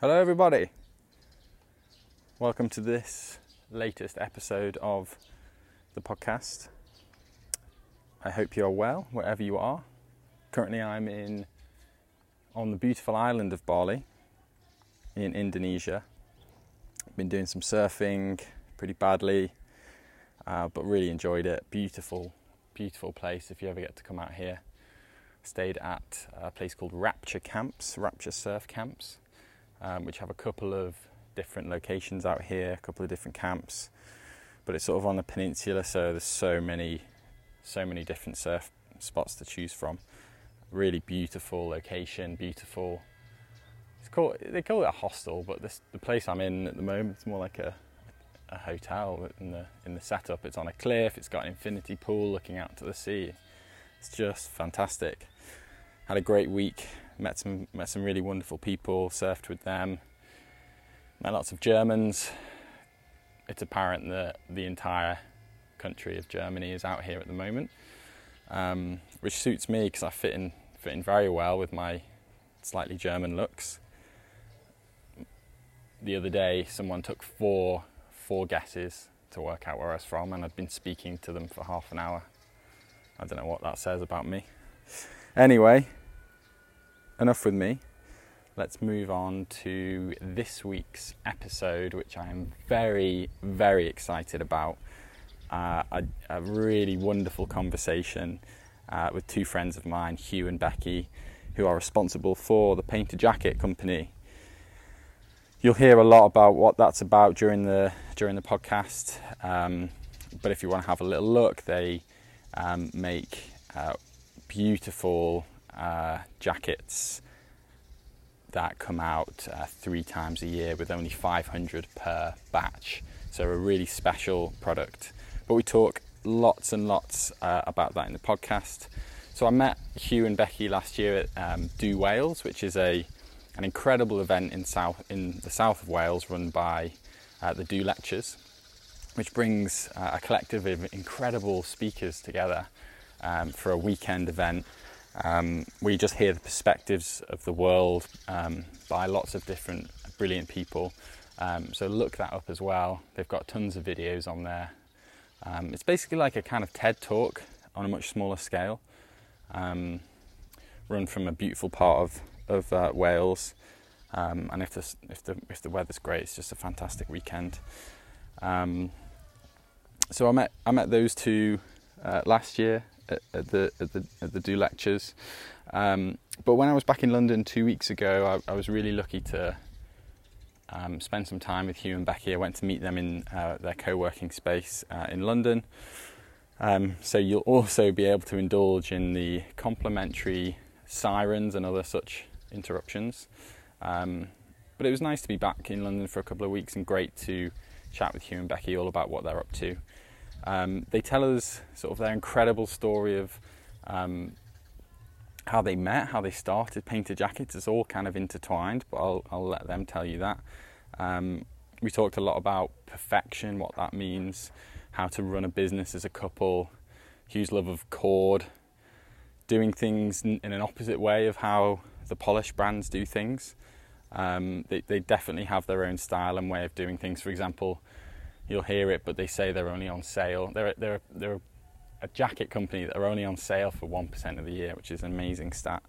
Hello, everybody. Welcome to this latest episode of the podcast. I hope you're well wherever you are. Currently, I'm in on the beautiful island of Bali in Indonesia. Been doing some surfing pretty badly, uh, but really enjoyed it. Beautiful, beautiful place if you ever get to come out here. Stayed at a place called Rapture Camps, Rapture Surf Camps um, which have a couple of different locations out here, a couple of different camps. But it's sort of on the peninsula, so there's so many, so many different surf spots to choose from. Really beautiful location, beautiful. It's called they call it a hostel, but this the place I'm in at the moment it's more like a a hotel in the in the setup. It's on a cliff. It's got an infinity pool looking out to the sea. It's just fantastic. Had a great week met some met some really wonderful people, surfed with them, met lots of Germans. It's apparent that the entire country of Germany is out here at the moment, um, which suits me because I fit in fit in very well with my slightly German looks. The other day, someone took four four guesses to work out where I was from, and I'd been speaking to them for half an hour. I don't know what that says about me. Anyway, enough with me. Let's move on to this week's episode, which I am very, very excited about. Uh, a, a, really wonderful conversation uh, with two friends of mine, Hugh and Becky, who are responsible for the Paynter Jacket Company. You'll hear a lot about what that's about during the during the podcast, um, but if you want to have a little look, they um, make uh, beautiful uh, jackets that come out uh, three times a year with only 500 per batch. So, a really special product. But we talk lots and lots uh, about that in the podcast. So, I met Hugh and Becky last year at um, Do Wales, which is a an incredible event in south in the south of Wales run by uh, the Do Lectures, which brings uh, a collective of incredible speakers together um, for a weekend event um, we just hear the perspectives of the world um, by lots of different brilliant people. Um, so look that up as well. They've got tons of videos on there. Um, it's basically like a kind of TED talk on a much smaller scale, um, run from a beautiful part of of uh, Wales. Um, and if the if the if the weather's great, it's just a fantastic weekend. so I met I met those two uh, last year at, the, at, the, at the Do lectures. Um, but when I was back in London two weeks ago, I, I was really lucky to um, spend some time with Hugh and Becky. I went to meet them in uh, their co-working space uh, in London. Um, so you'll also be able to indulge in the complimentary sirens and other such interruptions. Um, but it was nice to be back in London for a couple of weeks and great to chat with Hugh and Becky all about what they're up to. Um, they tell us sort of their incredible story of um, how they met, how they started Paynter Jackets. It's all kind of intertwined, but I'll, I'll let them tell you that. Um, we talked a lot about perfection, what that means, how to run a business as a couple, Hugh's love of cord, doing things in, an opposite way of how the polished brands do things. Um, they, they, definitely have their own style and way of doing things. For example, you'll hear it, but they say they're only on sale. They're they're they're a jacket company that are only on sale for one percent of the year, which is an amazing stat.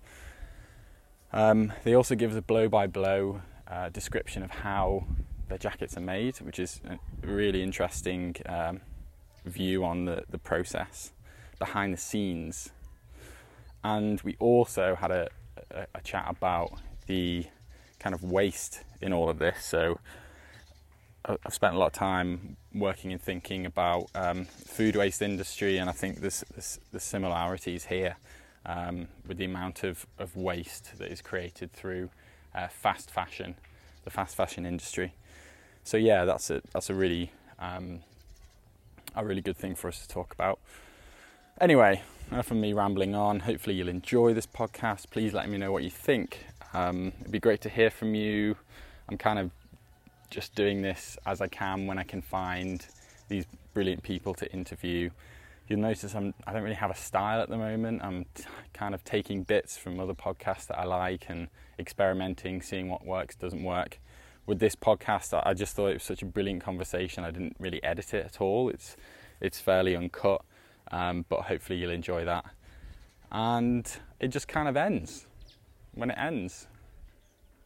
Um, they also give us a blow-by-blow uh, description of how their jackets are made, which is a really interesting um, view on the, the process behind the scenes. And we also had a, a, a chat about the kind of waste in all of this. So I've spent a lot of time working and thinking about um, food waste industry, and I think there's, there's, there's similarities here um, with the amount of, of waste that is created through uh, fast fashion, the fast fashion industry. So yeah, that's a that's a really um, a really good thing for us to talk about. Anyway, enough of me rambling on. Hopefully you'll enjoy this podcast. Please let me know what you think. Um, it'd be great to hear from you. I'm kind of just doing this as I can when I can find these brilliant people to interview. you'll notice I'm, I don't really have a style at the moment. I'm t- kind of taking bits from other podcasts that I like and experimenting, seeing what works, doesn't work. With this podcast, I just thought it was such a brilliant conversation. I didn't really edit it at all. It's it's fairly uncut, um, but hopefully you'll enjoy that. And it just kind of ends when it ends,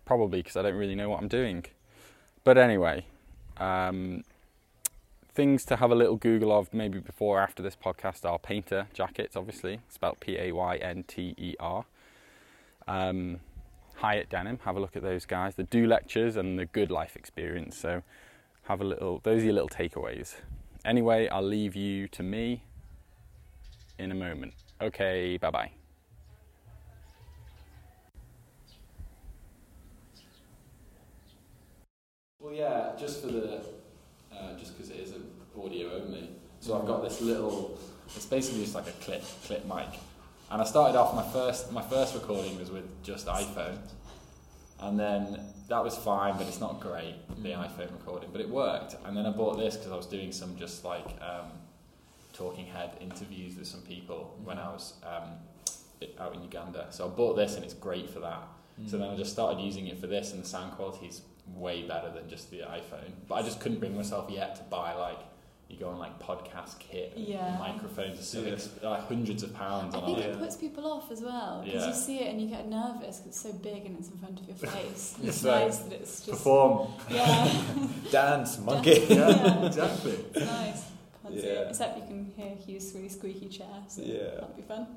probably because I don't really know what I'm doing. But anyway, um, things to have a little Google of maybe before or after this podcast are Paynter jackets, obviously, spelled P A Y N T E R. Um, Hiut Denim, have a look at those guys. The Do Lectures and the Good Life Experience. So, have a little, those are your little takeaways. Anyway, I'll leave you to me in a moment. Okay, bye bye. Well, yeah, just for the, uh, just because it is audio only. So I've got this little, it's basically just like a clip, clip mic. And I started off my first, my first recording was with just iPhone, and then that was fine, but it's not great the iPhone recording, but it worked. And then I bought this because I was doing some just like um, talking head interviews with some people when I was um, out in Uganda. So I bought this, and it's great for that. Mm. So then I just started using it for this, and the sound quality is way better than just the iPhone. But I just couldn't bring myself yet to buy like you go on like podcast kit, yeah. microphones are so yeah. like hundreds of pounds. I think it puts people off as well because yeah. you see it and you get nervous because it's so big and it's in front of your face. it's, it's nice that it's just perform, yeah, dance, monkey, yeah, yeah. exactly. It's nice. Can't yeah. Except you can hear Hugh's really squeaky chair, so yeah. that'd be fun.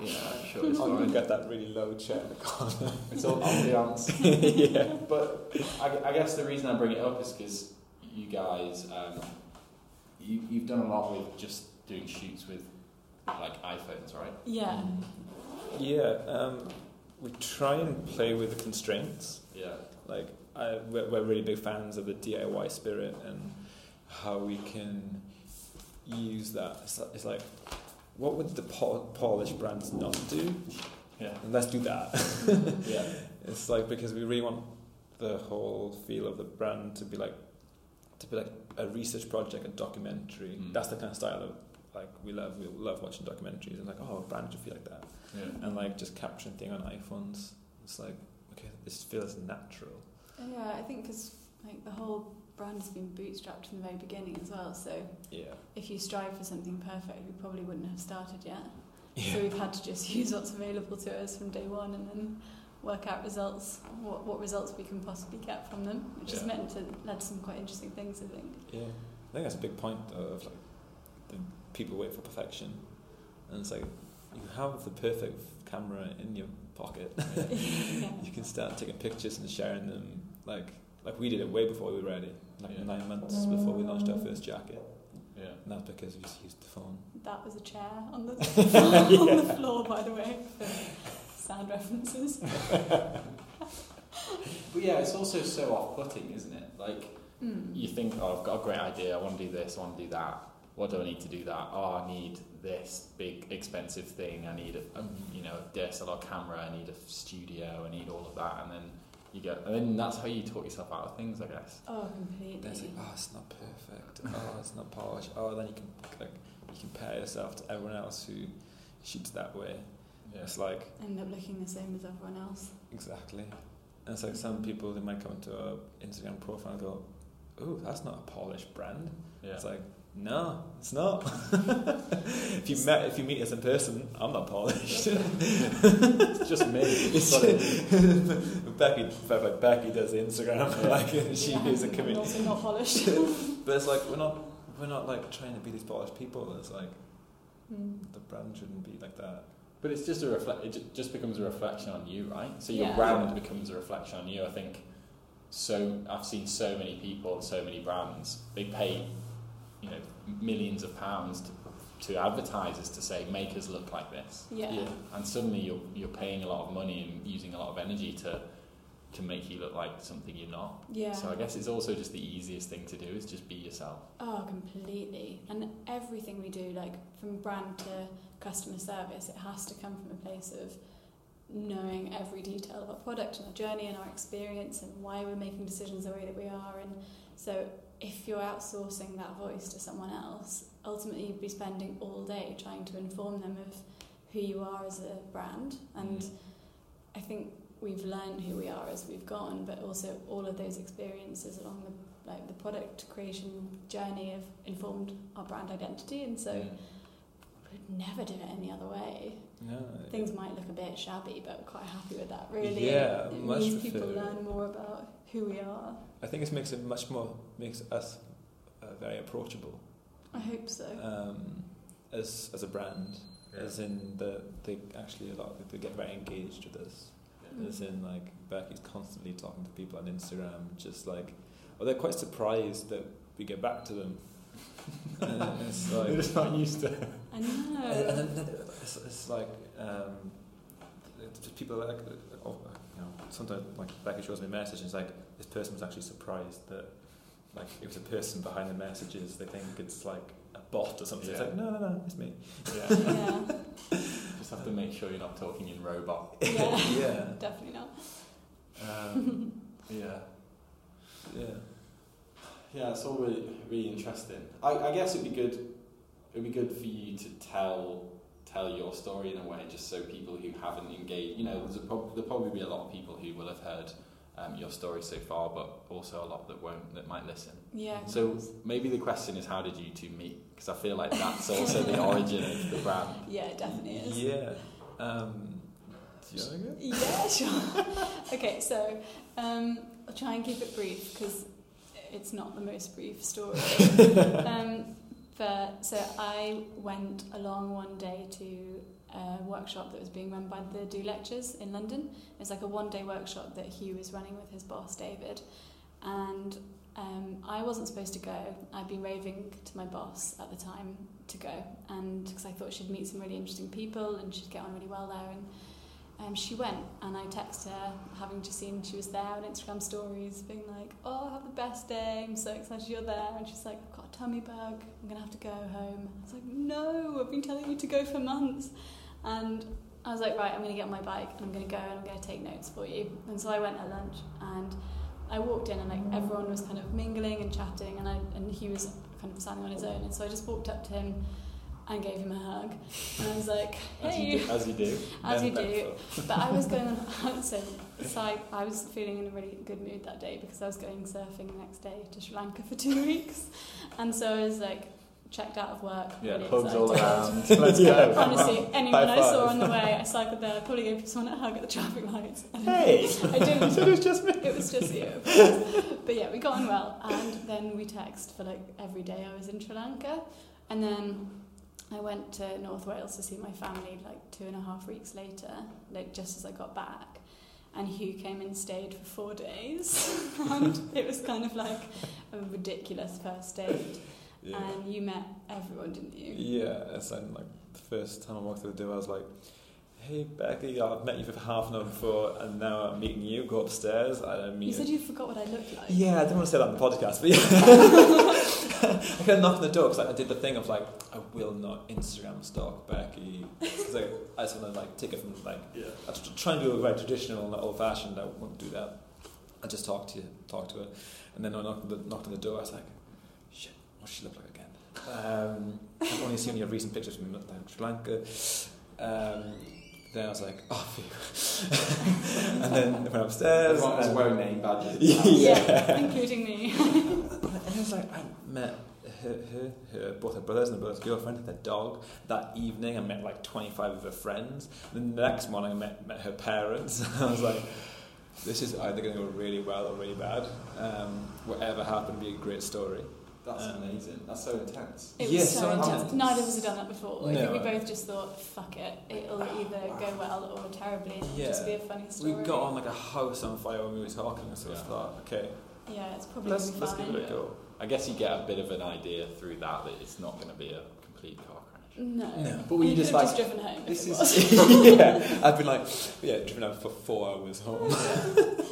Yeah, sure. It's I'm gonna get that really low chair in the corner. It's all ambiance. yeah, but I, I, guess the reason I bring it up is because you guys, um, you, you've done a lot with just doing shoots with like iPhones, right? Yeah. Yeah. Um, we try and play with the constraints. Yeah. Like I, we're, we're really big fans of the DIY spirit and how we can use that. It's like what would the Polish brands not do? Yeah. And let's do that. yeah. It's like because we really want the whole feel of the brand to be like to be like a research project, a documentary. Mm. That's the kind of style of like we love. We love watching documentaries and like oh, a brand should feel like that. Yeah. And like just capturing thing on iPhones. It's like okay, this feels natural. Yeah, I think because like the whole brand's been bootstrapped from the very beginning as well. So yeah. if you strive for something perfect, we probably wouldn't have started yet. Yeah. So we've had to just use what's available to us from day one and then work out results, what, what results we can possibly get from them, which yeah. has meant to led to some quite interesting things, I think. Yeah, I think that's a big point of like the people wait for perfection, and it's like you have the perfect camera in your pocket. yeah. You can start taking pictures and sharing them like like we did it way before we were ready, like yeah. nine months before we launched our first jacket. Yeah. And that's because we just used the phone. That was a chair on the, on the floor, by the way, for sound references. but yeah, it's also so off-putting, isn't it? Like, mm. you think, oh, I've got a great idea, I want to do this, I want to do that. What do I need to do that? Oh, I need this big expensive thing. I need a, a you know a DSLR camera. I need a studio. I need all of that, and then you get, and then that's how you talk yourself out of things, I guess. Oh, completely. Then it's like, oh, it's not perfect. oh, it's not polished. Oh, then you can like you compare yourself to everyone else who shoots that way. Yeah. It's like end up looking the same as everyone else. Exactly. And it's like some people they might come into a Instagram profile and go, "Oh, that's not a polished brand." Yeah. It's like no, it's not. if you met, if you meet us in person, I'm not polished. it's just me. It's Becky, like Becky does the Instagram, yeah. like she yeah, is a comedian. Also not polished. but it's like we're not, we're not like trying to be these polished people. It's like mm. the brand shouldn't be like that. But it's just a reflect. It just becomes a reflection on you, right? So your yeah. brand becomes a reflection on you. I think. So I've seen so many people, so many brands. They pay you know millions of pounds to to advertisers to say make us look like this. Yeah. yeah. And suddenly you're you're paying a lot of money and using a lot of energy to to make you look like something you're not. Yeah. So I guess it's also just the easiest thing to do is just be yourself. Oh, completely. And everything we do, like from brand to customer service, it has to come from a place of knowing every detail of our product and our journey and our experience and why we're making decisions the way that we are. And so if you're outsourcing that voice to someone else, ultimately you'd be spending all day trying to inform them of who you are as a brand. And Mm. I think we've learned who we are as we've gone, but also all of those experiences along the like the product creation journey have informed our brand identity, and so Mm. we'd never do it any other way. No. Things might look a bit shabby, but quite happy with that. Really, Yeah, it means people learn more about who we are. I think it makes it much more makes us uh, very approachable I hope so. um, as as a brand. As in the they actually a lot of people get very engaged with us. Mm. As in like Becky's constantly talking to people on Instagram, just like, or they're quite surprised that we get back to them. and it's like, They're just not used to. I know. and, and then it's, it's like um, just people like you know sometimes like Becky shows me a message and it's like this person was actually surprised that like it was a person behind the messages they think it's like a bot or something it's Yeah. like no no no it's me Yeah. yeah, just have to make sure you're not talking in robot. yeah, yeah definitely not. um, Yeah. yeah Yeah, it's all really, really interesting. I, I guess it'd be good. It'd be good for you to tell tell your story in a way, just so people who haven't engaged. You know, there's a prob- there'll probably be a lot of people who will have heard um, your story so far, but also a lot that won't that might listen. Yeah. So maybe the question is, how did you two meet? Because I feel like that's also the origin of the brand. yeah, it definitely is. yeah um, do you want to go? Yeah, sure. okay, so um, I'll try and keep it brief because it's not the most brief story. um, so I went along one day to a workshop that was being run by the Do Lectures in London. It was like a one day workshop that Hugh was running with his boss David, and um, I wasn't supposed to go. I'd been raving to my boss at the time to go, and because I thought she'd meet some really interesting people and she'd get on really well there, and um, she went and I texted her, having just seen she was there on Instagram stories, being like, "Oh, have the best day! I'm so excited you're there." And she's like, "I've got a tummy bug. I'm gonna have to go home." I was like, "No, I've been telling you to go for months." And I was like, "Right, I'm gonna get on my bike and I'm gonna go and I'm gonna take notes for you." And so I went at lunch and I walked in and like everyone was kind of mingling and chatting, and I and he was kind of standing on his own. And so I just walked up to him and gave him a hug, and I was like, As "Hey." you do. As you do. As you do. But I was going on, so, so I, I was feeling in a really good mood that day because I was going surfing the next day to Sri Lanka for two weeks. And so I was like checked out of work. Yeah, really hugs all around. Let's go. Honestly, anyone I saw on the way, I cycled there, I probably gave someone a hug at the traffic lights. Hey. I didn't. So it was just me. It was just you. But yeah, we got on well. And then we text for like every day I was in Sri Lanka. And then I went to North Wales to see my family like two and a half weeks later, like just as I got back. And Hugh came and stayed for four days. and it was kind of like a ridiculous first date. yeah. And you met everyone, didn't you? Yeah, it's like, like the first time I walked through the door, I was like, "Hey Becky, I've met you for half an hour before, and now I'm meeting you. Go upstairs." I don't meet You said you forgot what I looked like. Yeah, I didn't want to say that on the podcast, but yeah. I of knocked on the door because I did the thing of like, I will not Instagram stalk Becky. Because like, I just want to like take it from like, Yeah. I tr- try and do it very traditional and old fashioned. I won't do that. I just talk to you, talk to her, and then I knocked on the, knocked on the door, I was like, shit, what does she look like again? Um, I've only seen your recent pictures from like, Sri Lanka. Um, then I was like, oh, phew. and then I went upstairs. Everyone was and- wearing name badges. Yeah. including me. And it was like I met her, her, her, both her brothers and her brother's girlfriend, their dog. That evening, I met like 25 of her friends. And the next morning, I met, met her parents. I was like, this is either going to go really well or really bad. Um, whatever happened, be a great story. That's Um, amazing. That's so intense. It was Yeah, so so intense. intense. Neither of us had done that before. I think we both just thought, fuck it, it'll either go well or terribly. and It'll just be a funny story. We got on like a house on fire when we were talking, so I thought, okay, Yeah, it's probably let's, gonna let's give it a go. I guess you get a bit of an idea through that that it's not going to be a complete car crash. No. No. But were you could just have like, just driven home? this is yeah, I've been like, yeah, driven out for four hours home.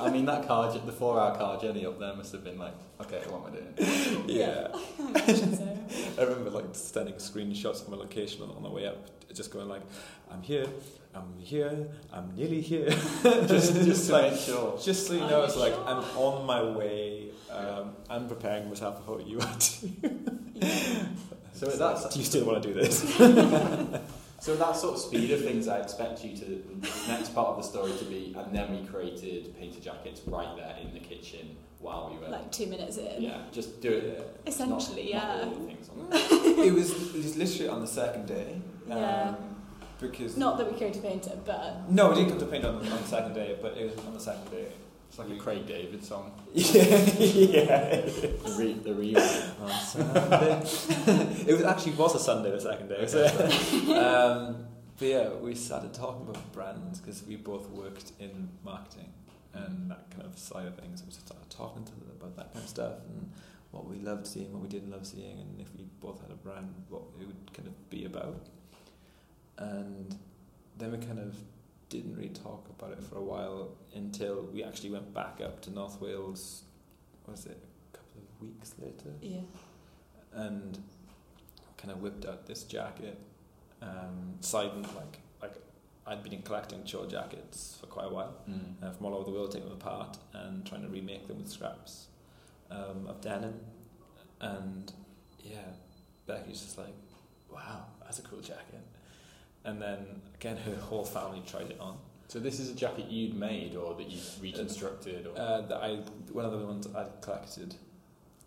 I mean, that car, the four-hour car journey up there must have been like, okay, what am I doing? yeah. I so. I remember like sending screenshots of my location on, on the way up, just going like, "I'm here, I'm here, I'm nearly here." just, just to like, sure. just so you know, you it's like sure? I'm on my way. Um, I'm preparing myself for what you are too. Yeah. So at that, Do you still want to do this? so at that sort of speed of things, I expect you to the next part of the story to be, and then we created Paynter jackets right there in the kitchen while we were. Like two minutes in. yeah, just do it. Essentially, not, yeah. Not all the things on there. it was it was literally on the second day. Um, Yeah. Because Not that we created Paynter, but no, we didn't come to paint on, on the second day, but it was on the second day. It's like a Craig David song. Yeah, yeah. The re, the rewind. on Sunday. it was actually was a Sunday the second day. So, um, but yeah, we started talking about brands because we both worked in marketing and that kind of side of things. We started talking to them about that kind of stuff and what we loved seeing, what we didn't love seeing, and if we both had a brand, what it would kind of be about. And then we kind of didn't really talk about it for a while until we actually went back up to North Wales. Was it a couple of weeks later? yeah. and kind of whipped out this jacket. Um, siding like like I'd been collecting chore jackets for quite a while Mm. uh, from all over the world, taking them apart and trying to remake them with scraps um, of denim. And yeah, Becky's just like, "Wow, that's a cool jacket." And then again, her whole family tried it on. So this is a jacket you'd made, or that you reconstructed, or Uh, that I one of the ones I collected.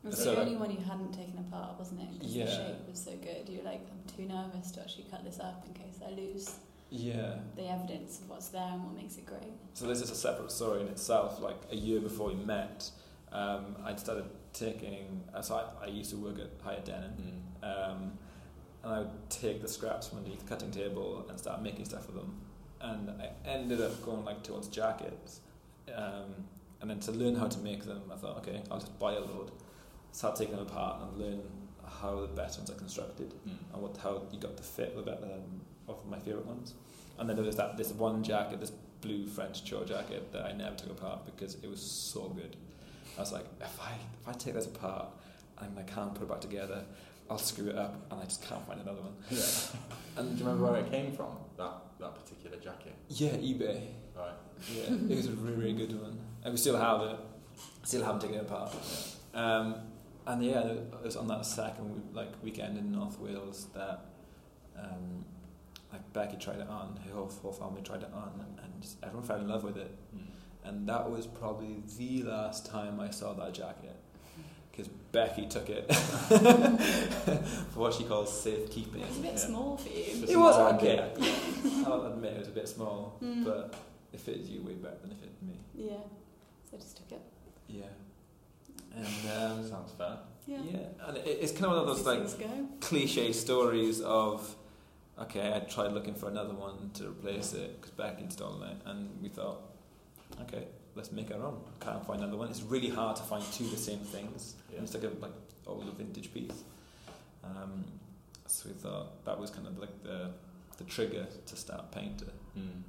It was So- the only one you hadn't taken apart, wasn't it? Because Yeah. the shape was so good. You were like, I'm too nervous to actually cut this up in case I lose Yeah. the evidence of what's there and what makes it great. So this is a separate story in itself. Like a year before we met, um, I'd started taking. uh, So I, I used to work at Hiut Denim, Mm. um, and I would take the scraps from underneath the cutting table and start making stuff with them. And I ended up going like towards jackets, um, and then to learn how to make them, I thought, okay, I'll just buy a load, start taking them apart, and learn how the better ones are constructed Mm. and what how you got the fit of, it, um, of my favourite ones. And then there was that this one jacket, this blue French chore jacket that I never took apart because it was so good. I was like, if I if I take this apart and I can't put it back together, I'll screw it up and I just can't find another one. Yeah. And Do you remember where it came from? That that particular jacket. Yeah, eBay. Right. Yeah, it was a really, really good one, and we still have it. Still haven't taken it apart. Um, and yeah, it was on that second like weekend in North Wales that um, like Becky tried it on, her whole, whole family tried it on, and everyone fell in love with it. Mm. And that was probably the last time I saw that jacket. Because Becky took it for what she calls safekeeping. It was a bit Yeah. small for you. Just It was okay. idea. I'll admit it was a bit small, Mm. but it fitted you way better than it fitted me. Yeah. So I just took it. Yeah. And um, Sounds fair. Yeah. yeah, and it, it's kind of one of those These like cliche stories of okay, I tried looking for another one to replace it because Becky had stolen it, and we thought, okay, let's make our own. Can't find another one. It's really hard to find two the same things. Yeah. It's like a like old vintage piece. Um, so we thought that was kind of like the the trigger to start Paynter, Mm.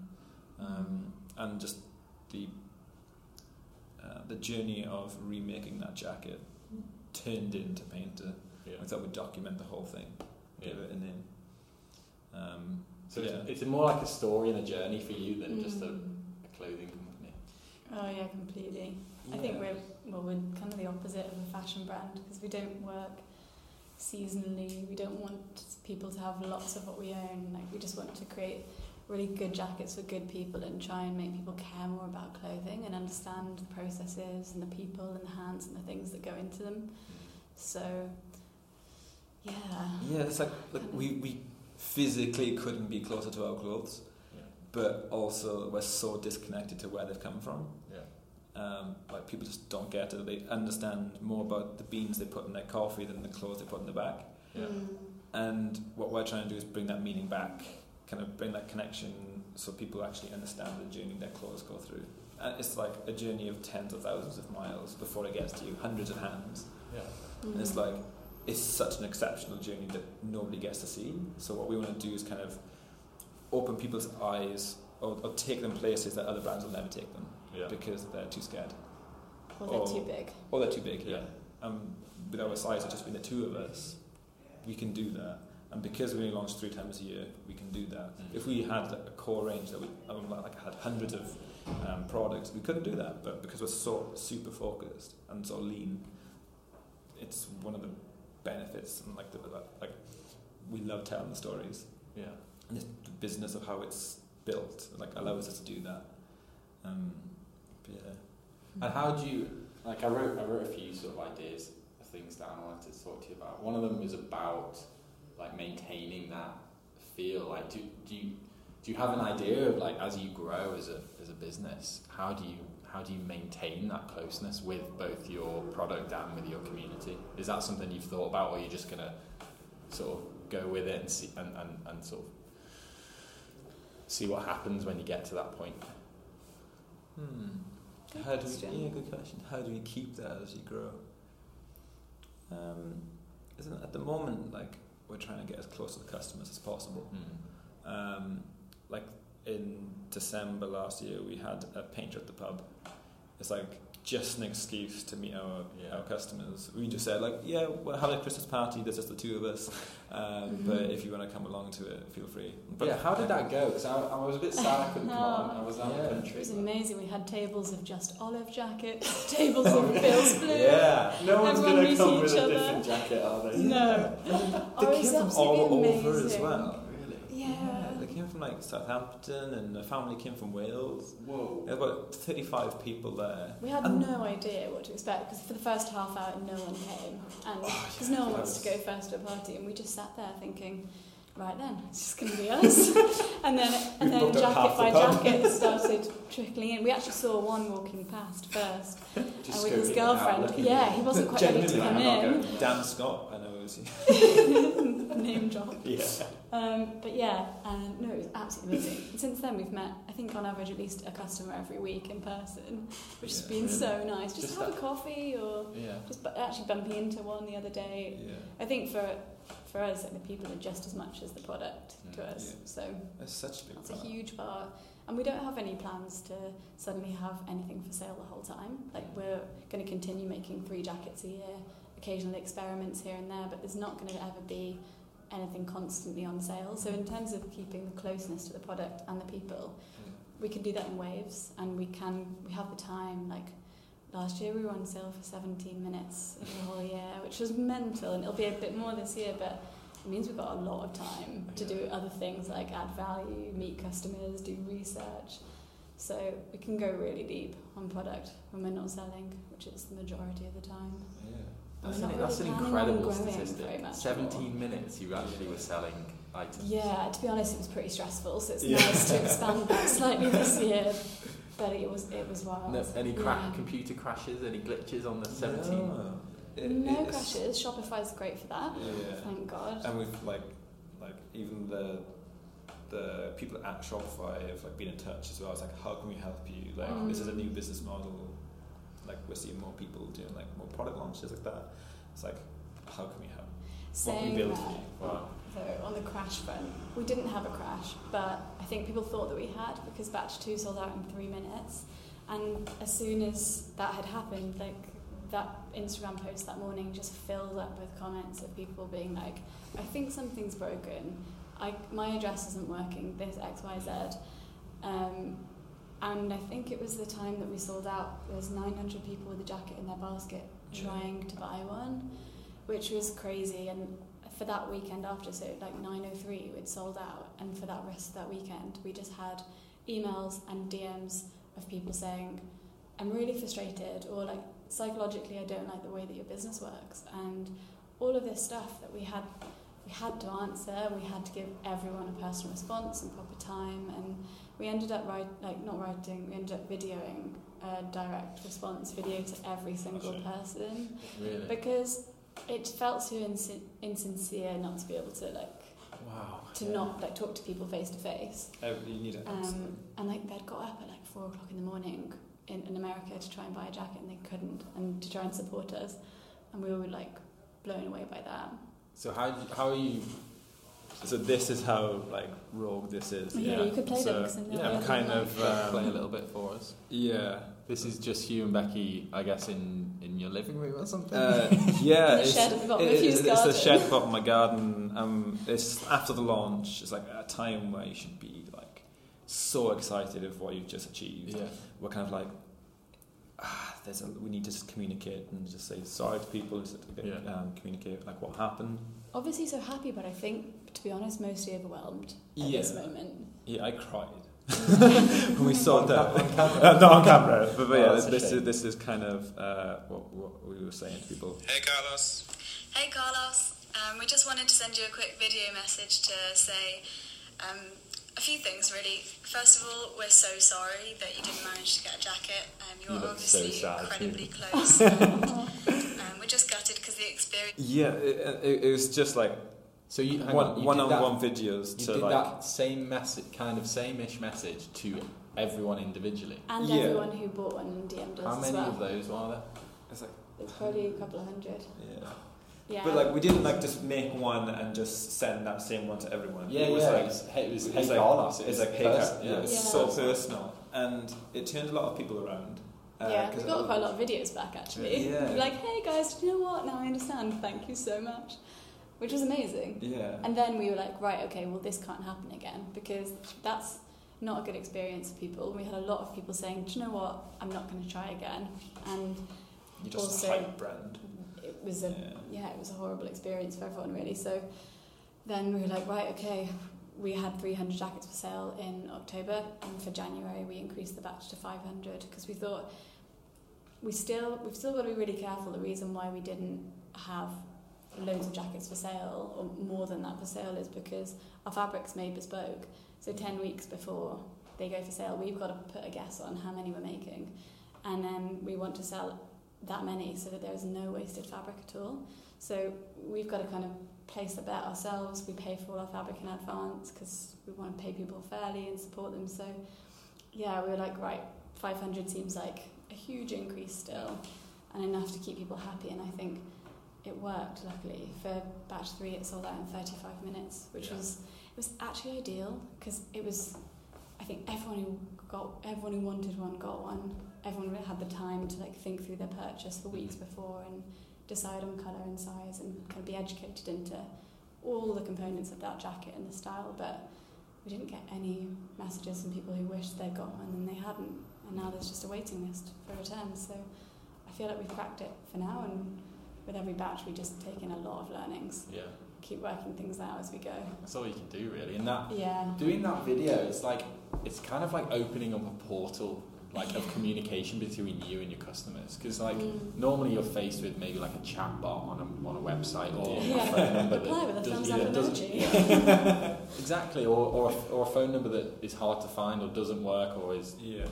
um, and just the uh, the journey of remaking that jacket turned into Paynter. Yeah. I thought we'd document the whole thing, Yeah. give it a name. Um, So yeah. it's, it's more like a story and a journey for you than just a, Mm. a clothing company. Oh yeah, completely. I think we're well, we're kind of the opposite of a fashion brand because we don't work seasonally. We don't want people to have lots of what we own. Like we just want to create really good jackets for good people and try and make people care more about clothing and understand the processes and the people and the hands and the things that go into them. So yeah. Yeah, it's like, like we, we physically couldn't be closer to our clothes, Yeah. But also we're so disconnected to where they've come from. Yeah. Um, like people just don't get it. They understand more about the beans they put in their coffee than the clothes they put in the back. Yeah. Mm. And what we're trying to do is bring that meaning back, kind of bring that connection so people actually understand the journey their clothes go through. And it's like a journey of tens of thousands of miles before it gets to you, hundreds of hands. Yeah. And it's Mm. like, it's such an exceptional journey that nobody gets to see. So what we want to do is kind of open people's eyes or, or take them places that other brands will never take them Yeah. because they're too scared Or they're Oh. too big. or they're too big. Yeah. Um, with our size, it's just been the two of us, we can do that. And because we only launch three times a year, we can do that. Mm. If we had a core range that we um, like had hundreds of um, products, we couldn't do that. But because we're so super focused and so lean, it's one of the benefits and like the like we love telling the stories Yeah. And it's the business of how it's built like allows us to do that. Um, but yeah. And how do you like? I wrote I wrote a few sort of ideas of things down I wanted to talk to you about. One of them was about like maintaining that feel. Like, do do you do you have an idea of like as you grow as a as a business, how do you how do you maintain that closeness with both your product and with your community? Is that something you've thought about, or are you just gonna sort of go with it and see and, and, and sort of see what happens when you get to that point? Hmm. Good How do we, yeah, good question. How do we keep that as you grow? Um, isn't at the moment like we're trying to get as close to the customers as possible. Hmm. Um, like in December last year, we had a Paynter at the pub. It's like just an excuse to meet our Yeah. our customers. We just said like, yeah, we'll have a Christmas party. There's just the two of us. Um, But Mhm. if you want to come along to it, feel free. But yeah, how did that go? Because I, I was a bit sad I couldn't come on. I was out of the Yeah. country. It was amazing. We had tables of just olive jackets, tables of Bill's blue. Yeah. No one's Everyone going to come each with a other. different jacket, are they? No. They Oh, it was came from all absolutely over as well. Really? Yeah. They came from like Southampton, and the family came from Wales. Whoa. There were about 35 people there. We had And- no idea what to expect because for the first half hour no one came, and Oh, because yeah, no one wants to go first to a party, and we just sat there thinking, right then, it's just going to be us. and then and We've then jacket by the pub. jacket started trickling in. We actually saw one walking past first Just and with his scoping it out, girlfriend. yeah, he wasn't quite ready to come in. Dan Scott, I know it was. Name drop. Yeah. Um, but yeah, um, no, it was absolutely amazing. Since then, we've met, I think, on average, at least a customer every week in person, which has been really. so nice. Just, Just have that- a coffee or Yeah. just bu- actually bumping into one the other day. Yeah. I think for for us, like, the people are just as much as the product to Mm, us. yeah. So It's such a big that's a huge part. And we don't have any plans to suddenly have anything for sale the whole time. Like we're going to continue making three jackets a year, occasionally experiments here and there, but there's not going to ever be anything constantly on sale. So in terms of keeping the closeness to the product and the people, mm. we can do that in waves and we can we have the time like last year we were on sale for 17 minutes in the whole year which was mental and it'll be a bit more this year but it means we've got a lot of time to do other things like add value meet customers do research so we can go really deep on product when we're not selling which is the majority of the time. That's an, not that's an incredible on growing very statistic. much 17 minutes you actually were selling items. yeah to be honest it was pretty stressful so it's Yeah. nice to expand that slightly this year but it was it was wild No, any cra- Yeah. computer crashes, any glitches on the 17? No. It- no it's- crashes. Shopify's great for that. Yeah. Thank God. And we've like, like even the the people at Shopify have like been in touch as well. It's like, how can we help you? Like, Wow. this is a mm. new business model. Like, we're seeing more people doing like more product launches like that. It's like, how can we help? What can we build for? Wow. though, on the crash front, we didn't have a crash, but I think people thought that we had because batch two sold out in three minutes. And as soon as that had happened, like that Instagram post that morning just filled up with comments of people being like, I think something's broken. I, my address isn't working, this X, Y, Z. Um, and I think it was the time that we sold out. There was 900 people with a jacket in their basket trying to buy one, which was crazy. And for that weekend after, so like 9:03, we'd sold out. And for that rest of that weekend, we just had emails and DMs of people saying, "I'm really frustrated," or like psychologically, I don't like the way that your business works, and all of this stuff that we had. We had to answer. We had to give everyone a personal response and proper time, and we ended up write, like not writing. We ended up videoing a direct response video to every single person Really? because it felt so insin- insincere not to be able to like wow. to Yeah. not like talk to people face to face. You need to. Um, and like they'd got up at like four o'clock in the morning in, in America to try and buy a jacket and they couldn't, and to try and support us, and we were like blown away by that. So how how are you? So this is how like rogue this is. Yeah, you could play so, them 'cause then they'll yeah, I'm kind of um, play a little bit for us. Yeah. This is just you and Becky, I guess, in, in your living room or something. Uh, yeah, it's, shed the bottom it- it's, it's the shed at the bottom of my garden. Um, it's after the launch. It's like a time where you should be like so excited of what you've just achieved. yeah. We're kind of like, ah, there's a, we need to just communicate and just say sorry to people, just Yeah. um, communicate like what happened. Obviously, so happy, but I think, to be honest, mostly overwhelmed at Yeah. this moment. Yeah, I cried when we saw that. on camera? Uh, not on camera, but, but Oh, yeah, that's a this is this is kind of uh, what, what we were saying to people. Hey Carlos. Hey Carlos, um, we just wanted to send you a quick video message to say um, a few things really. First of all, we're so sorry that you didn't manage to get a jacket. Um, you You were look so obviously sad, incredibly too. close. and, um, we're just gutted because the experience. Yeah, it, it, it was just like So you hang one on, you one did on that- one videos You to did like that same message, kind of same-ish message to everyone individually. And Yeah. everyone who bought one and DM'd us How as many well. of those are there? it's like It's probably a couple of hundred. yeah. Yeah. But like we didn't like just make one and just send that same one to everyone. Yeah, it was yeah. like it was, hey, it was it's hey like- Carlos. It it's was like hey, pers- Car- yeah, it's Yeah. so personal, and it turned a lot of people around. Uh, yeah, 'cause we got quite a lot of videos back actually. Yeah. We were like, hey guys, do you know what? Now I understand. Thank you so much. Which was amazing. Yeah. And then we were like, right, okay, well, this can't happen again because that's not a good experience for people. We had a lot of people saying, do you know what? I'm not going to try again. And you just also- hype brand. it was a Yeah. yeah, it was a horrible experience for everyone really. So then we were like, right, okay. We had 300 jackets for sale in October, and for January we increased the batch to 500 because we thought we still we've still got to be really careful. The reason why we didn't have loads of jackets for sale or more than that for sale is because our fabric's made bespoke. So 10 mm. weeks before they go for sale, we've got to put a guess on how many we're making, and then we want to sell that many so that there is no wasted fabric at all. So we've got to kind of place the bet ourselves. We pay for all our fabric in advance because we want to pay people fairly and support them. So yeah, we were like, right, 500 seems like a huge increase still and enough to keep people happy. And I think it worked, luckily. For batch three, it sold out in 35 minutes, which Yeah. was, it was actually ideal because it was, I think everyone who got, everyone who wanted one got one. Everyone really had the time to like think through their purchase for weeks mm-hmm. before and decide on colour and size and kind of be educated into all the components of that jacket and the style. But we didn't get any messages from people who wished they'd got one and they hadn't. And now there's just a waiting list for returns. So I feel like we've cracked it for now. And with every batch, we just take in a lot of learnings, Yeah, keep working things out as we go. that's all you can do really. And that Yeah. doing that video, it's like it's kind of like opening up a portal like of communication between you and your customers because like Mm. normally you're faced with maybe like a chat bot on a, on a website or Yeah. a phone number Reply that with a does- thumbs either up doesn't- emoji. exactly or, or, a, or a phone number that is hard to find or doesn't work or is Yeah.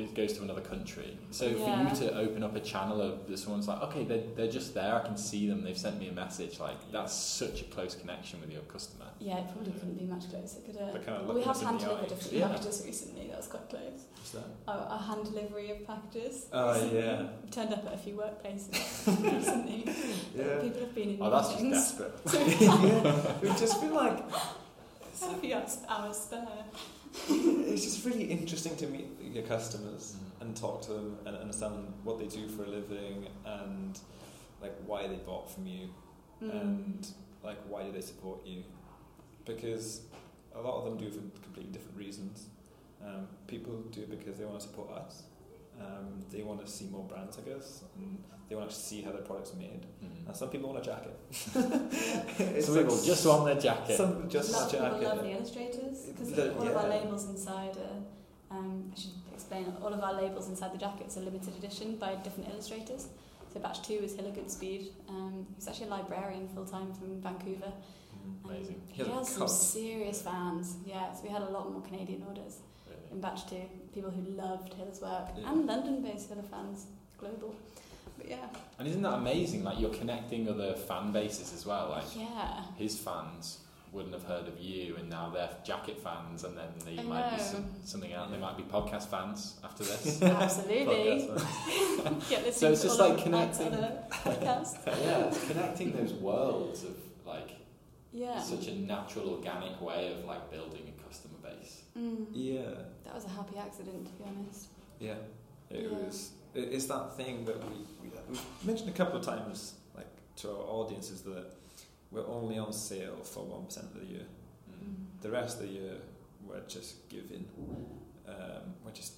It goes to another country. So Yeah. for you to open up a channel of that someone's like, okay, they're, they're just there, I can see them, they've sent me a message, like that's such a close connection with your customer. Yeah, it probably couldn't be much closer, could it? They're kind of we have us hand the delivered eye. different Yeah. packages recently. That was quite close. What's that? Oh, our, our hand delivery of packages. Oh recently. yeah. We've turned up at a few workplaces recently. Yeah. People have been in Oh, that's just meetings. desperate. yeah. We've just been like, A few hours spare. it's just really interesting to meet your customers Mm. and talk to them and understand what they do for a living and like why they bought from you Mm. and like why do they support you? Because a lot of them do for completely different reasons. Um, people do it because they want to support us. Um, they want to see more brands I guess and they want to see how their products are made. And some people want a jacket. It's Some like people just want their jacket. some just a lot a people jacket. love the illustrators because The- all of our labels inside are, um, I should explain, all of our labels inside the jackets are limited edition by different illustrators. So batch two is Hiller Goodspeed. Um, he's actually a librarian full time from Vancouver. Mm. Um, Amazing. He has some serious fans. Yeah, so we had a lot more Canadian orders in batch two. People who loved Hiller's work Yeah. and London-based Hiller fans, global. But yeah, And isn't that amazing? Like you're connecting other fan bases as well. Like yeah. his fans wouldn't have heard of you, and now they're jacket fans, and then they I might be some, something else. They might be podcast fans after this. Absolutely. Get So it's just like connecting- our other podcasts. yeah, it's connecting those worlds of like Yeah. such a natural, organic way of like building a customer base. Mm. yeah That was a happy accident, to be honest. Yeah, it Yeah. was. It's that thing that we, we we've mentioned a couple of times, like to our audiences, that we're only on sale for one percent of the year. Mm. The rest of the year, we're just giving. Um, we're just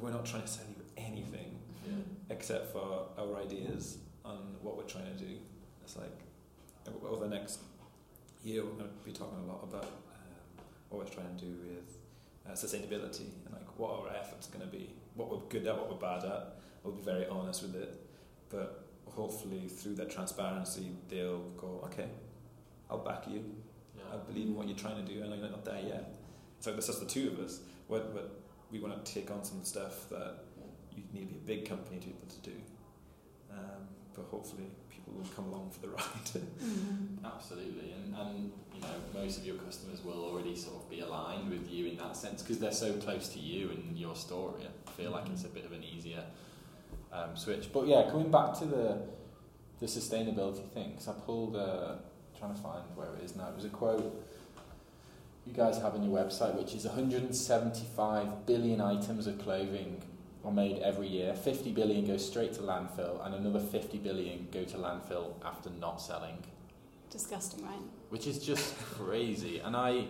we're not trying to sell you anything Yeah. except for our ideas on what we're trying to do. It's like over the next year, we're going to be talking a lot about um, what we're trying to do with uh, sustainability and like what our efforts going to be, what we're good at, what we're bad at. We'll be very honest with it, but hopefully through that transparency, they'll go, okay, I'll back you. I believe in what you're trying to do, and I'm not there yet. So there's just the two of us. What, what we want to take on some stuff that you need to be a big company to be able to do. Um, but hopefully, people will come along for the ride. Mm-hmm. Absolutely, and, and you know most of your customers will already sort of be aligned with you in that sense because they're so close to you and your story. I feel like it's a bit of an easier um, switch. But yeah, coming back to the the sustainability thing, because I pulled uh, trying to find where it is now. It was a quote you guys have on your website, which is 175 billion items of clothing are made every year. 50 billion go straight to landfill, and another 50 billion go to landfill after not selling Disgusting, right? which is just crazy. And I,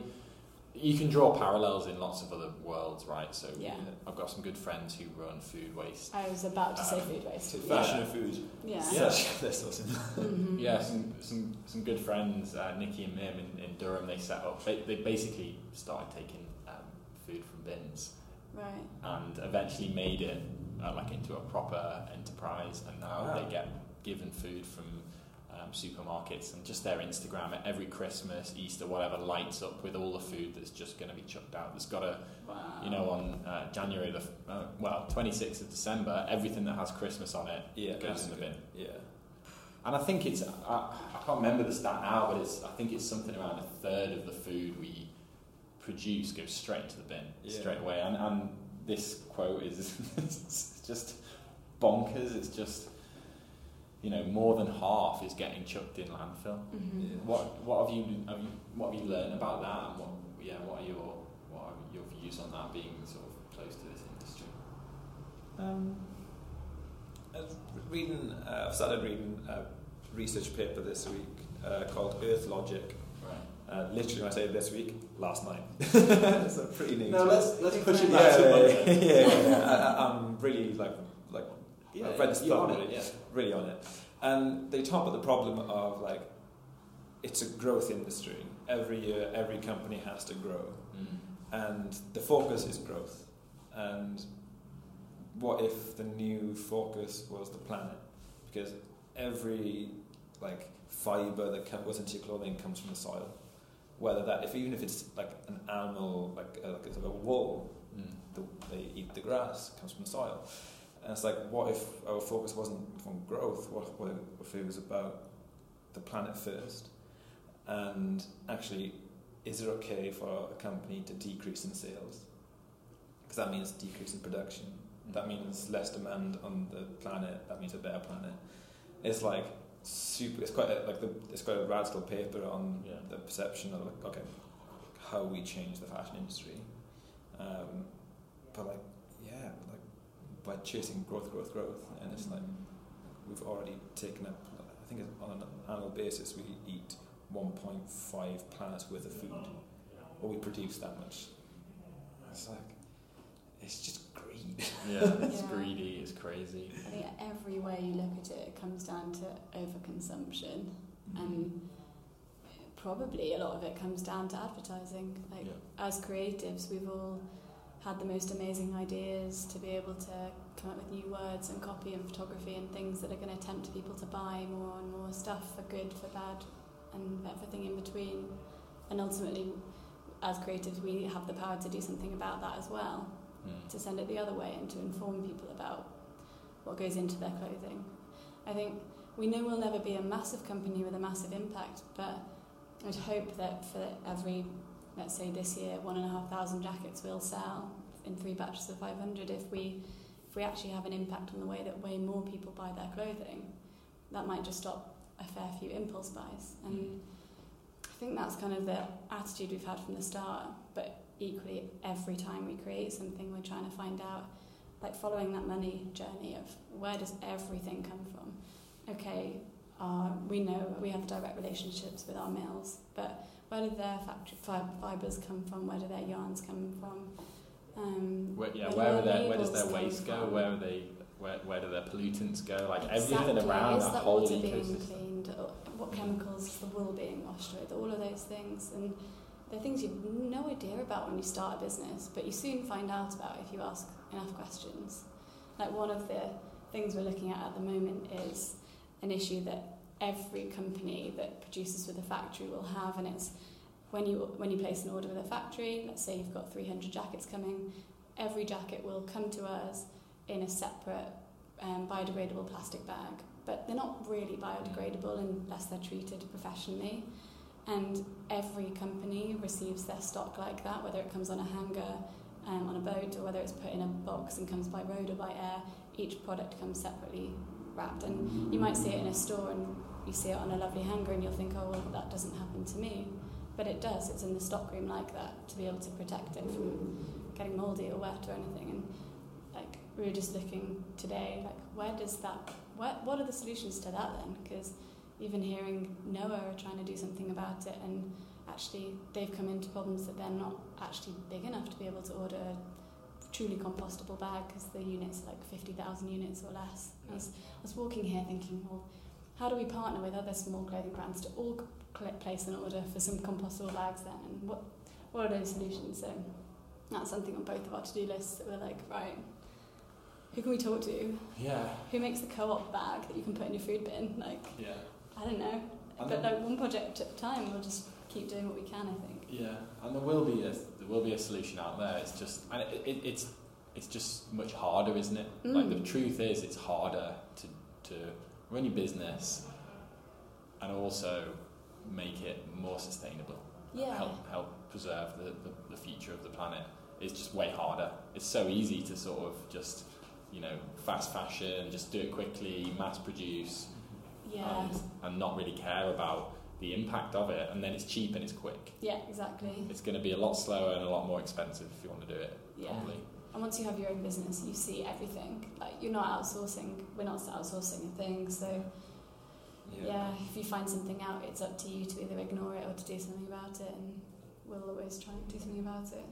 you can draw parallels in lots of other worlds, right? So Yeah. I've got some good friends who run food waste. I was about to say Um, food waste. So fashion and food. Yeah. Yeah. Such- they're so similar. Mhm. Yeah, some some some good friends, uh, Nikki and Mim in, in Durham. They set up. They, they basically started taking um, food from bins Right. and eventually made it uh, like into a proper enterprise. And now Wow. they get given food from supermarkets and just their Instagram at every Christmas, Easter, whatever, lights up with all the food that's just going to be chucked out. There's got a Wow. you know, on uh, January the uh, well, 26th of December, everything that has Christmas on it Yeah, goes in the bin. Yeah. And I think it's I, I can't remember the stat now, but it's I think it's something around a third of the food we produce goes straight to the bin Yeah. straight away. And, and this quote is just bonkers. It's just you know more than half is getting chucked in landfill. Mhm. Yeah. What what have you have you what have you learned about that? And what yeah what are your what are your views on that being sort of close to this industry? Um, I was reading, uh, I've started reading a research paper this week uh, called Earth Logic. Right. Uh, literally, when I say this week, last night. it's a pretty new. No, let's let's push it yeah, back to yeah, Monday. yeah, yeah, yeah. I, I- I'm really like like Yeah, I've read this it, yeah. really on it. And they talk about the problem of like it's a growth industry. Every year, every company has to grow, Mm. and the focus is growth. And what if the new focus was the planet? Because every like fiber that goes into your clothing comes from the soil. Whether that, if even if it's like an animal, like uh, like it's like a wool, Mm. the, they eat the grass, comes from the soil. And it's like, what if our focus wasn't on growth? What, what if it was about the planet first? And actually, is it okay for a company to decrease in sales? Because that means decrease in production. That means less demand on the planet. That means a better planet. It's like super. It's quite a, like the, it's quite a radical paper on Yeah. the perception of like okay, how we change the fashion industry. Um, but like like by chasing growth, growth, growth, and it's like we've already taken up. I think on an annual basis we eat 1.5 planets worth of food, or we produce that much. It's like it's just greed. Yeah, it's Yeah. greedy, it's crazy. I think every way you look at it, it comes down to overconsumption, mm-hmm. and probably a lot of it comes down to advertising. Like Yeah. as creatives, we've all had the most amazing ideas to be able to come up with new words and copy and photography and things that are going to tempt people to buy more and more stuff for good, for bad, and everything in between. And ultimately, as creatives, we have the power to do something about that as well Mm. to send it the other way and to inform people about what goes into their clothing. I think we know we'll never be a massive company with a massive impact, but I'd hope that for every, let's say this year, one and a half thousand jackets we'll sell in three batches of 500. If we, if we actually have an impact on the way that way more people buy their clothing, that might just stop a fair few impulse buys. And I think that's kind of the attitude we've had from the start, but equally every time we create something we're trying to find out like following that money journey of where does everything come from okay uh, we know we have direct relationships with our mills but where do their factory fi- fibers come from where do their yarns come from Um, Where, yeah, where where, the their, where does their waste go? from. Where are they? Where, where do their pollutants go? Like exactly. everything around is that, that whole water being cleaned? What chemicals is the wool being washed with? All of those things, and they're things you've no idea about when you start a business, but you soon find out about if you ask enough questions. Like one of the things we're looking at at the moment is an issue that every company that produces with a factory will have, and it's when you when you place an order with a factory. Let's say you've got 300 jackets coming. Every jacket will come to us in a separate um, biodegradable plastic bag, but they're not really biodegradable unless they're treated professionally. And every company receives their stock like that, whether it comes on a hanger, um, on a boat, or whether it's put in a box and comes by road or by air. Each product comes separately wrapped, and you might see it in a store and you see it on a lovely hanger, and you'll think, oh, well, that doesn't happen to me. But it does. It's in the stockroom like that to be able to protect it from getting mouldy or wet or anything. And like we were just looking today, like where does that? What what are the solutions to that then? Because even hearing Noah are trying to do something about it, and actually they've come into problems that they're not actually big enough to be able to order truly compostable bag because the units are like 50,000 units or less. I was, I was walking here thinking, well, how do we partner with other small clothing brands to all place an order for some compostable bags then? And what, what are those solutions? So that's something on both of our to-do lists that we're like, right, who can we talk to? Yeah, Who makes the co-op bag that you can put in your food bin? Like, yeah. I don't know. And But like one project at a time, we'll just keep doing what we can, I think. Yeah, and there will be a there will be a solution out there. It's just and it, it, it's it's just much harder, isn't it? Like the Mm. truth is, it's harder to to run your business and also make it more sustainable. Yeah. Help help preserve the, the, the future of the planet. It's just way harder. It's so easy to sort of just you know fast fashion, just do it quickly, mass produce, Yeah. and, and not really care about the impact of it. And then it's cheap and it's quick. Yeah, exactly. It's going to be a lot slower and a lot more expensive if you want to do it Yeah. properly. And once you have your own business, you see everything. Like you're not outsourcing. We're not outsourcing a thing. So yeah. if you find something out, it's up to you to either ignore it or to do something about it. And we'll always try and do something about it.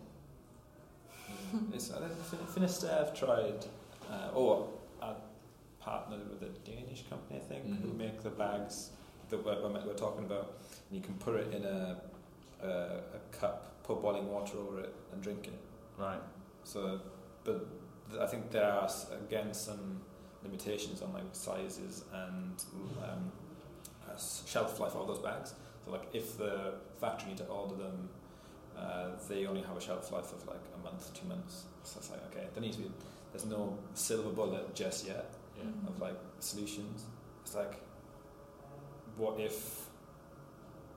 It's, I think Fin- Finisterre have tried, uh, or I partnered with a Danish company, I think, who Mhm. make the bags that we're, we're talking about. And you can put it in a, a, a cup, put boiling water over it, and drink it. Right. So, but I think there are again some limitations on like sizes and um, uh, shelf life of those bags. So, like if the factory need to order them, uh, they only have a shelf life of like a month, two months. So it's like okay, there needs to be. There's no silver bullet just yet Yeah. Of like solutions. It's like, what if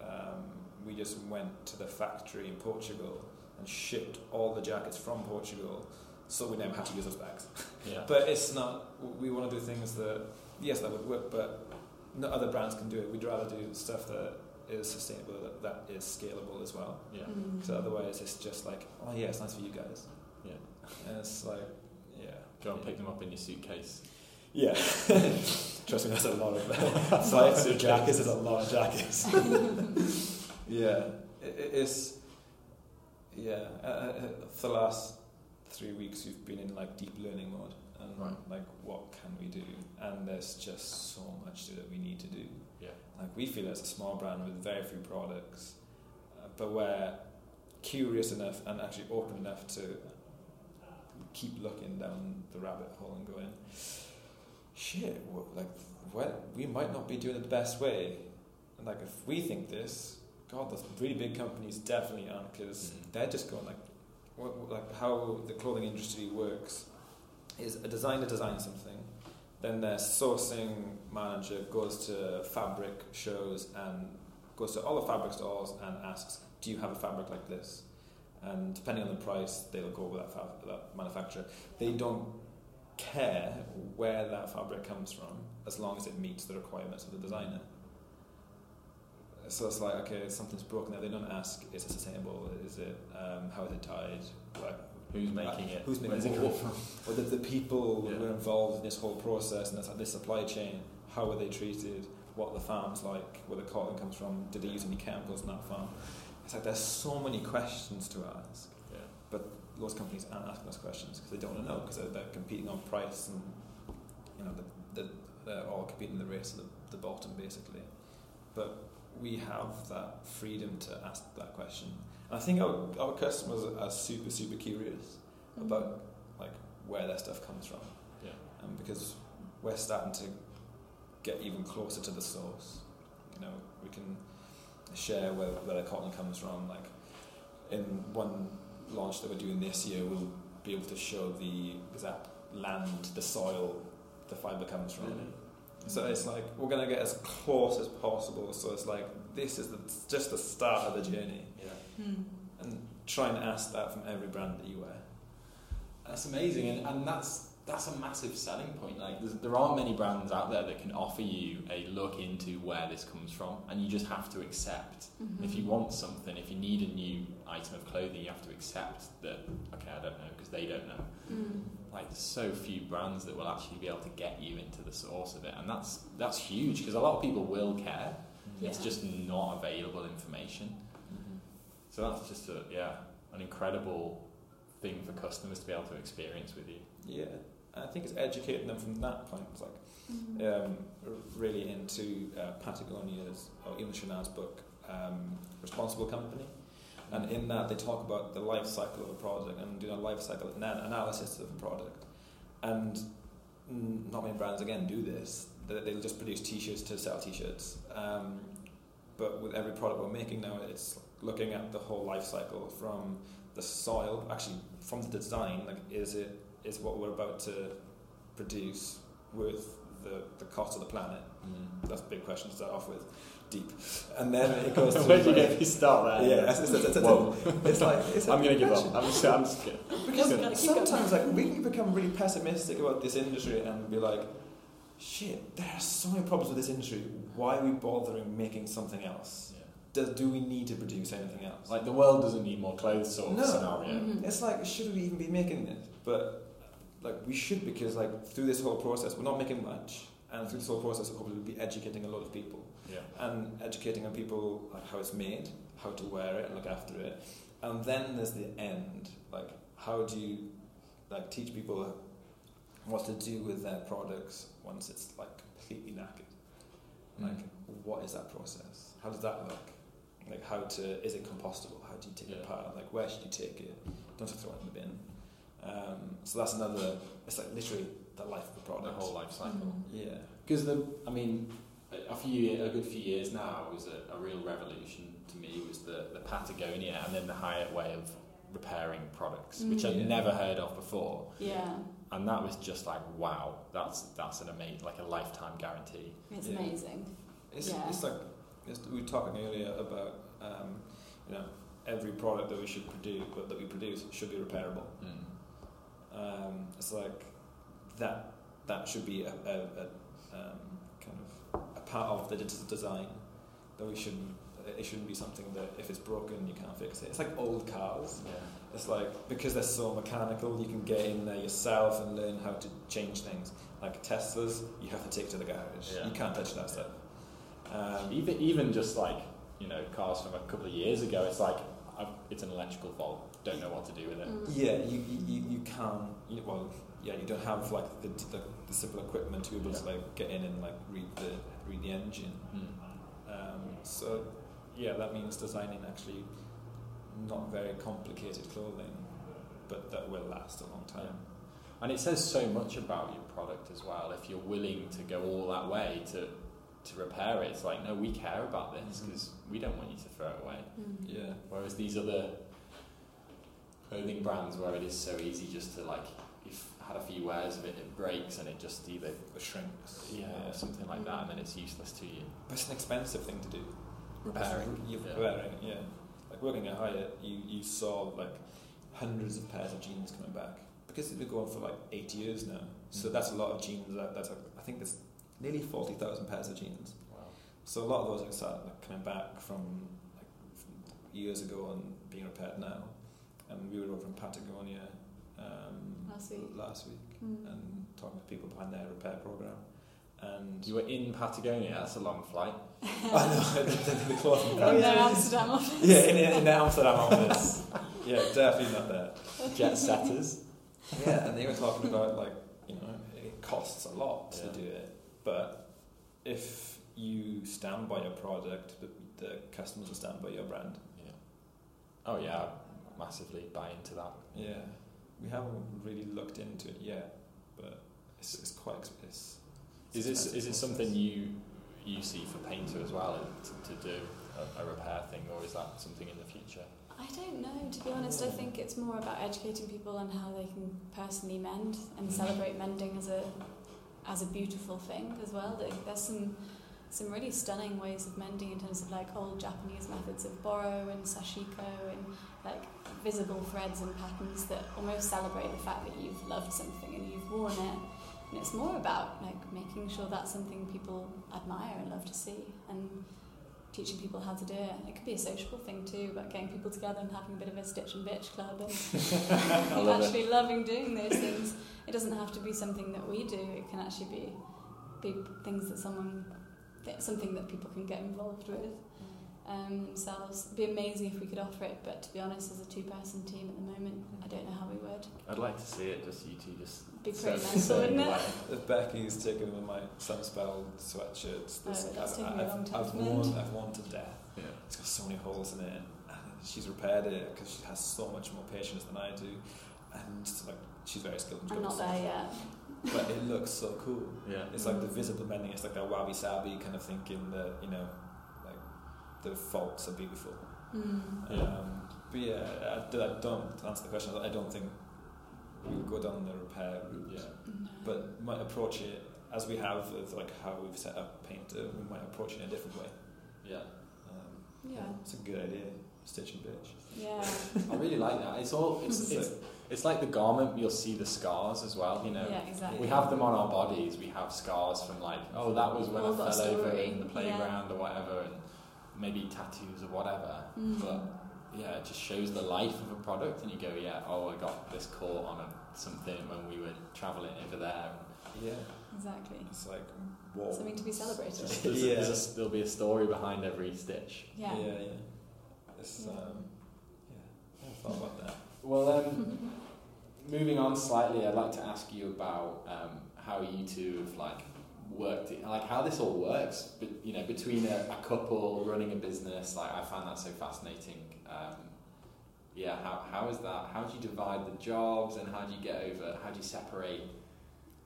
um, we just went to the factory in Portugal and shipped all the jackets from Portugal, so we never have to use those bags. Yeah. But it's not. We want to do things that yes, that would work, but no other brands can do it. We'd rather do stuff that is sustainable, that, that is scalable as well. yeah. Mm. So otherwise, it's just like, oh yeah, it's nice for you guys. Yeah. And it's like, yeah. Go and pick them up in your suitcase. Yeah. Trust me, that's a lot of flights of jackets. Is a lot of jackets. yeah, it, it is. Yeah, uh, uh, for the last three weeks, we've been in like deep learning mode, and Right. like, what can we do? And there's just so much that we need to do. Yeah. Like we feel as a small brand with very few products, uh, but we're curious enough and actually open enough to keep looking down the rabbit hole and going, shit, like, what, we might not be doing it the best way. And like, if we think this, God, those really big companies definitely aren't, because Mhm. they're just going like, what, what- like how the clothing industry works is a designer designs something, then their sourcing manager goes to fabric shows and goes to all the fabric stores and asks, do you have a fabric like this? And depending on the price, they'll go with that, fab- that manufacturer. They don't care where that fabric comes from as long as it meets the requirements of the designer. So it's like, okay, something's broken there. They don't ask, is it sustainable? Is it, um, how is it dyed? Like, Who's making it? Who's making Where's it from? or the, the people Yeah. who are involved in this whole process and this, this supply chain, how are they treated? What are the farms like? Where the cotton comes from? Did they use any chemicals in that farm? It's like there's so many questions to ask. Yeah. loads of companies aren't asking us questions because they don't want to know because they're, they're competing on price and you know the, the, they're all competing in the race of the, the bottom basically. But we have that freedom to ask that question. And I think our, our customers are super super curious Mm. about like where their stuff comes from. Yeah. Um, because we're starting to get even closer to the source. You know, we can share where, where the cotton comes from. Like in one launch that we're doing this year, we'll be able to show the exact land, the soil, the fibre comes from. So it's like we're gonna get as close as possible. So it's like this is the, just the start of the journey, Yeah. Mm. and try and ask that from every brand that you wear. That's amazing, and, and that's that's a massive selling point. Like, there aren't many brands out there that can offer you a look into where this comes from, and you just have to accept. Mhm. If you want something, if you need a new item of clothing, you have to accept that. Okay, I don't know because they don't know. Mm. Like, there's so few brands that will actually be able to get you into the source of it, and that's that's huge because a lot of people will care. It's just not available information. Mm-hmm. So that's just a yeah, an incredible thing for customers to be able to experience with you. Yeah, I think it's educating them from that point. It's like Mhm. um, really into uh, Patagonia's or even Chouinard's book, um, Responsible Company. And in that, they talk about the life cycle of a product and doing a life cycle ana- analysis of a product. And not many brands, again, do this. They- They'll just produce t shirts to sell t shirts. Um, but with every product we're making now, it's looking at the whole life cycle from the soil, actually, from the design. Like, is it is what we're about to produce worth the, the cost of the planet? That's a big question to start off with, deep. And then it goes to. Where do you get me start there? Yeah, it's, it's, it's, it's, Whoa. it's like it's a I'm gonna give up. I'm just, I'm just kidding. Because Gotta sometimes like we can become really pessimistic about this industry and be like, shit, there are so many problems with this industry. Why are we bothering making something else? Does, do we need to produce anything else? Like the world doesn't need more clothes sort of No. scenario. Mhm. It's like, should we even be making it? But like we should because like through this whole process, we're not making much, and through this whole process, we'll probably be educating a lot of people Yeah. and educating on people like how it's made, how to wear it, and look after it, and then there's the end. Like, how do you like teach people what to do with their products once it's like completely knackered? Mm. Like, what is that process? How does that look? Like, how to is it compostable? How do you take it apart? Like, where should you take it? Don't just throw it in the bin. Um, so that's another. It's like literally the life of the product. the whole life cycle. Mhm. Yeah. Because the, I mean, a a few, a good few years now was a, a real revolution to me. Was the the Patagonia and then the Hiut way of repairing products, which Mm. I'd Yeah. never heard of before, Yeah, and that was just like wow, that's that's an amazing, like a lifetime guarantee. it's Yeah. amazing. It's, Yeah. it's like it's, we were talking earlier about um, you know every product that we should produce that we produce should be repairable. Um, it's like that that should be a, a, a um, kind of a part of the digital design that we shouldn't. It shouldn't be something that if it's broken you can't fix it. It's like old cars. Yeah. It's like because they're so mechanical, you can get in there yourself and learn how to change things. Like Teslas, you have to take to the garage. Yeah. You can't touch that stuff. Um, Even even just like you know cars from a couple of years ago, it's like I've, it's an electrical fault. Don't know what to do with it. Mm. Yeah, you, you, you- you can't. You, well, yeah, you don't have like the, the, the simple equipment to be able to like get in and like read the read the engine. Um, so yeah, that means designing actually not very complicated clothing, but that will last a long time. And it says so much about your product as well. If you're willing to go all that way to to repair it, it's like no, we care about this because we don't want you to throw it away. Mm. Yeah, Whereas these other clothing brands, where it is so easy just to like, you've had a few wears of it, it breaks, and it just either it shrinks. yeah, or something like that, and then it's useless to you. but it's an expensive thing to do. Repairing, You're yeah. repairing, yeah. Like working at Hiut, you, you saw like hundreds of pairs of jeans coming back because it's been going for like eight years now. So Mm. that's a lot of jeans. That, that's a, I think there's nearly forty thousand pairs of jeans. Wow. So a lot of those are like coming back from like from years ago and being repaired now. And we were over in Patagonia um, Last week. last week Mm. and talking to people behind their repair program. And You were in Patagonia. That's a long flight. I know In brand. their Amsterdam office. Yeah, in, in the Amsterdam office. yeah, definitely not that. Jet setters. Yeah, and they were talking about like you know it costs a lot to Yeah. do it, but if you stand by your product, the, the customers will stand by your brand. Yeah. Oh yeah, I massively buy into that. Yeah, we haven't really looked into it yet, but it's, it's quite ex- it's, Is it's it is it something you you see for Paynter as well to, to do a, a repair thing, or is that something in the future? I don't know, to be honest. I think it's more about educating people on how they can personally mend and mm. celebrate mending as a as a beautiful thing as well. There's some some really stunning ways of mending in terms of like old Japanese methods of boro and sashiko and like visible threads and patterns that almost celebrate the fact that you've loved something and you've worn it. And it's more about like making sure that's something people admire and love to see and teaching people how to do it. It could be a sociable thing too, about getting people together and having a bit of a stitch and bitch club and love it. actually loving doing those things. It doesn't have to be something that we do. It can actually be be things that someone that something that people can get involved with um, themselves. It'd be amazing if we could offer it, but to be honest, as a two-person team at the moment, I don't know how we would. I'd like to see it. Just you two just Be pretty set- mental, wouldn't it? away. If Becky's taken with my Sunspel sweatshirts, Oh, that's I've, taken me a I've, long time I've worn, mend. I've worn to death. Yeah. It's got so many holes in it. And she's repaired it because she has so much more patience than I do, and like she's very skilled. in I'm not there yet. But it looks so cool. Yeah. It's like the visible bending. It's like that wabi sabi kind of thinking that you know, like the faults are beautiful. Mm. Yeah. Um, but yeah, I, I don't to answer the question. I don't think we would go down the repair route. Yeah. No. But might approach it as we have with like how we've set up Paynter. We might approach it in a different way. Yeah. Um, yeah, it's a good idea. Stitch and bitch. yeah, I really like that. It's all it's it's, it's like the garment. You'll see the scars as well. You know. yeah, exactly. We have them on our bodies. We have scars from like, oh, that was when All I fell over in the playground or whatever, and maybe tattoos or whatever. Mm. But yeah, it just shows the life of a product, and you go, yeah, oh, I got this caught on a, something when we were traveling over there. Yeah, exactly. it's like whoa. Something to be celebrated. There's, Yeah. there's a, there'll be a story behind every stitch. Yeah. yeah, yeah. It's Yeah. um, yeah. I thought about that. Well, um, moving on slightly, I'd like to ask you about um, how you two have like worked, it, like how this all works. But you know, between a, a couple running a business, like I find that so fascinating. Um, yeah, how how is that? How do you divide the jobs, and how do you get over? How do you separate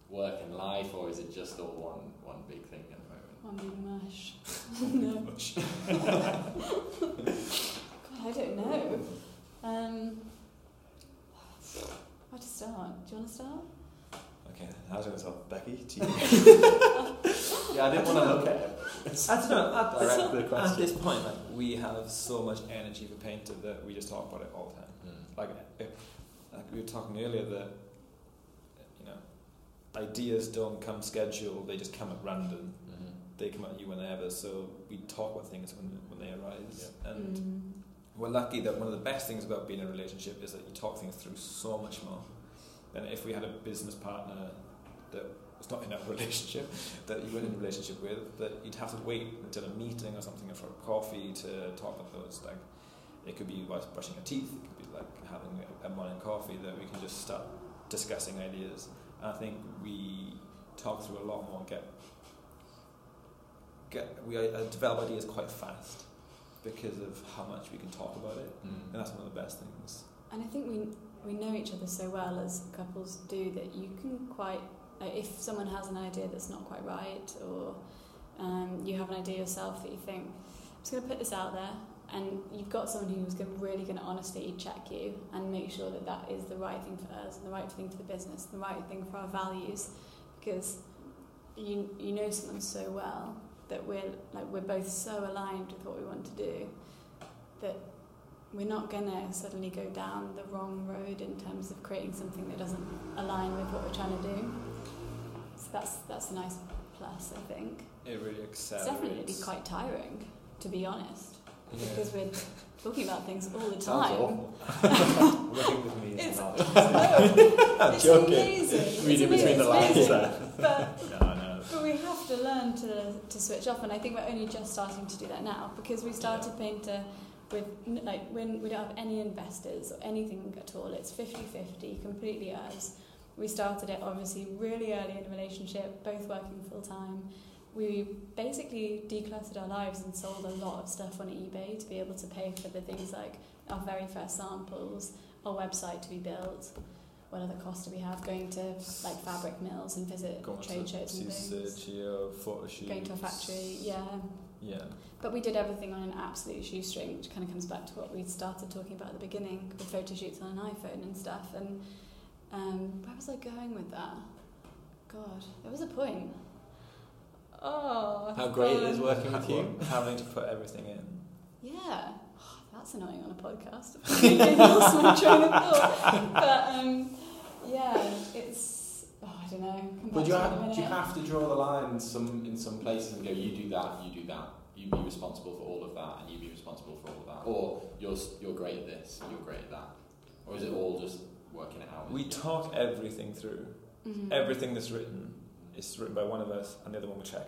work and life, or is it just all one one big thing at the moment? One big mush. no. God, I don't know. Um, where to start? Do you want to start? Okay, how's it going to talk? Becky? To you. Yeah, I didn't want to look at it. I don't know. At, Direct the at this point, like, we have so much energy for Paynter that we just talk about it all the time. Like, if, like we were talking earlier that you know, ideas don't come scheduled; they just come at random. Mhm. They come at you whenever. So we talk about things when when they arise. And Mm. we're lucky that one of the best things about being in a relationship is that you talk things through so much more than if we had a business partner that was not in a relationship that you weren't in a relationship with that you'd have to wait until a meeting or something or for a coffee to talk about those like it could be whilst brushing your teeth it could be like having a, a morning coffee that we can just start discussing ideas. And I think we talk through a lot more get get we uh, develop ideas quite fast because of how much we can talk about it. Mm. and that's one of the best things. And I think we we know each other so well as couples do that you can quite like if someone has an idea that's not quite right or um, you have an idea yourself that you think I'm just going to put this out there and you've got someone who's going really going to honestly check you and make sure that that is the right thing for us and the right thing for the business and the right thing for our values because you you know someone so well that we're like we're both so aligned with what we want to do that we're not going to suddenly go down the wrong road in terms of creating something that doesn't align with what we're trying to do. So that's that's a nice plus, I think. it really It's accelerates definitely quite tiring, to be honest, yeah. because we're talking about things all the Sounds time. awful. working with me is It's- not I'm it's joking. amazing. It's Reading amazing. between the lines there. But no no But we have to learn to, to switch off, and I think we're only just starting to do that now because we started Paynter with like when we don't have any investors or anything at all. It's 50-50, completely us. We started it obviously really early in a relationship, both working full time. We basically decluttered our lives and sold a lot of stuff on eBay to be able to pay for the things like our very first samples, our website to be built. What other costs do we have? Going to like fabric mills and visit Going trade shows and things. Photo shoots. Going to a factory, yeah. Yeah. But we did everything on an absolute shoestring, which kind of comes back to what we started talking about at the beginning with photo shoots on an iPhone and stuff. And um, where was I going with that? God, there was a point. Oh, How great it is um, working with you. Having to put everything in. Yeah, Oh, that's annoying on a podcast. I lost my train of thought. But um, yeah, it's oh, I don't know. Come But back you to it in a have, do you have to draw the line in some in some places and go, you do that, you do that, you be responsible for all of that, and you be responsible for all of that, or you're you're great at this, you're great at that, or is it all just working it out? We talk everything through. Mhm. Everything that's written is written by one of us, and the other one will check.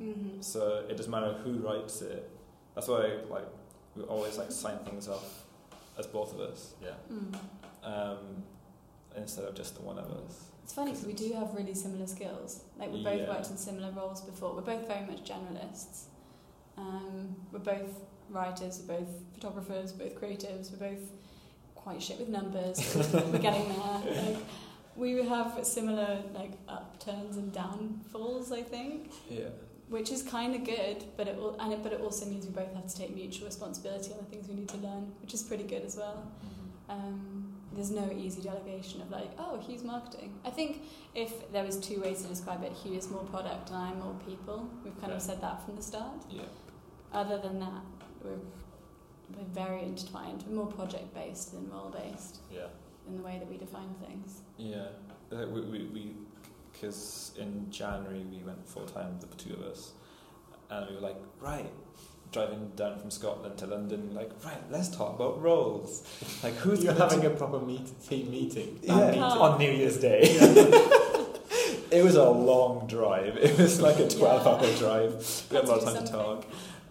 Mm. Mhm. So it doesn't matter who writes it. That's why like we always like sign things off as both of us, Yeah. Mm. um, instead of just the one of us. It's funny because we do have really similar skills. Like we both Yeah. worked in similar roles before. We're both very much generalists. Um, we're both writers. We're both photographers. We're both creatives. We're both quite shit with numbers. we're getting there. Like, we have similar like upturns and downfalls. I think, Yeah. which is kind of good. But it will, and it, but it also means we both have to take mutual responsibility on the things we need to learn, which is pretty good as well. Um, there's no easy delegation of like, oh, Hugh's marketing. I think if there was two ways to describe it, Hugh is more product and I'm more people. We've kind of said that from the start. Yeah. Other than that, we're, we're very intertwined. We're more project based than role based Yeah. in the way that we define things. Yeah. Uh, we we we because in January we went full time the two of us, and we were like right. Driving down from Scotland to London, like right, let's talk about roles. Like who's You're gonna having do- a proper meet, team meeting. yeah, meeting. on New Year's Day. it was a long drive. It was like a twelve-hour drive. We had a lot of time to to talk.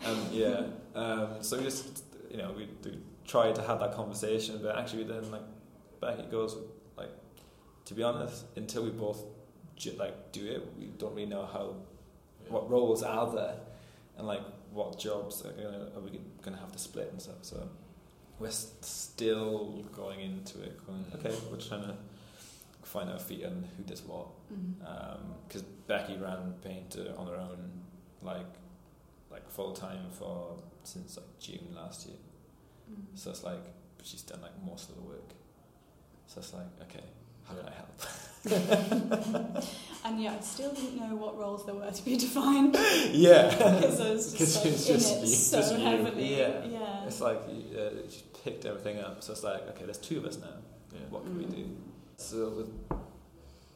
Um, yeah. Um, so we just, you know, we, we tried to have that conversation, but actually we then, like, back it goes, like, to be honest, until we both ju- like do it, we don't really know how, what roles are there, and like what jobs are, gonna, are we gonna have to split and stuff. So we're s- still going into it, going, okay, we're trying to find our feet on who does what because Becky ran Paynter on her own, like like full time for since like June last year. Mm. So it's like she's done like most of the work. So it's like okay, how can I help? And yeah, I still didn't know what roles there were to be defined yeah, because I was just, like, it's in just it you- so just you. heavily. Yeah. yeah. it's like uh, she picked everything up. So it's like okay, there's two of us now. Yeah. What can we Mm. do? So with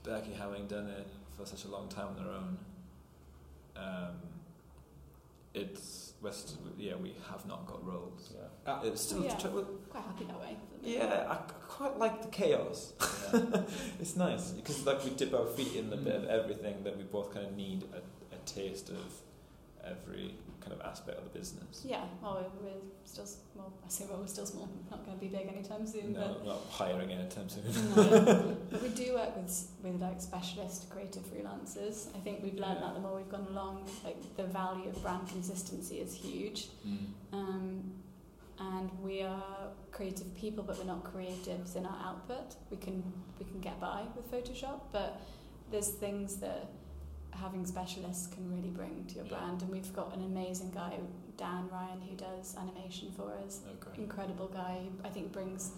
Becky having done it for such a long time on her own, um, it's we're st- yeah we have not got roles. Yeah. Uh, It's still yeah. tr- Quite happy that way. yeah. I quite like the chaos. yeah. It's nice because like we dip our feet in a bit of Mm. everything that we both kind of need a, a taste of every kind of aspect of the business. Yeah, well, we're, we're still, well, I say well, we're still small. Not going to be big anytime soon, No, not hiring anytime soon. but, no. but we do work with with like specialist creative freelancers. I think we've learned Yeah. that the more we've gone along. Like the value of brand consistency is huge, Mm. um, and we are creative people, but we're not creatives in our output. We can we can get by with Photoshop, but there's things that having specialists can really bring to your Yeah. brand. And we've got an amazing guy, Dan Ryan, who does animation for us. Oh, great. Incredible guy. who I think brings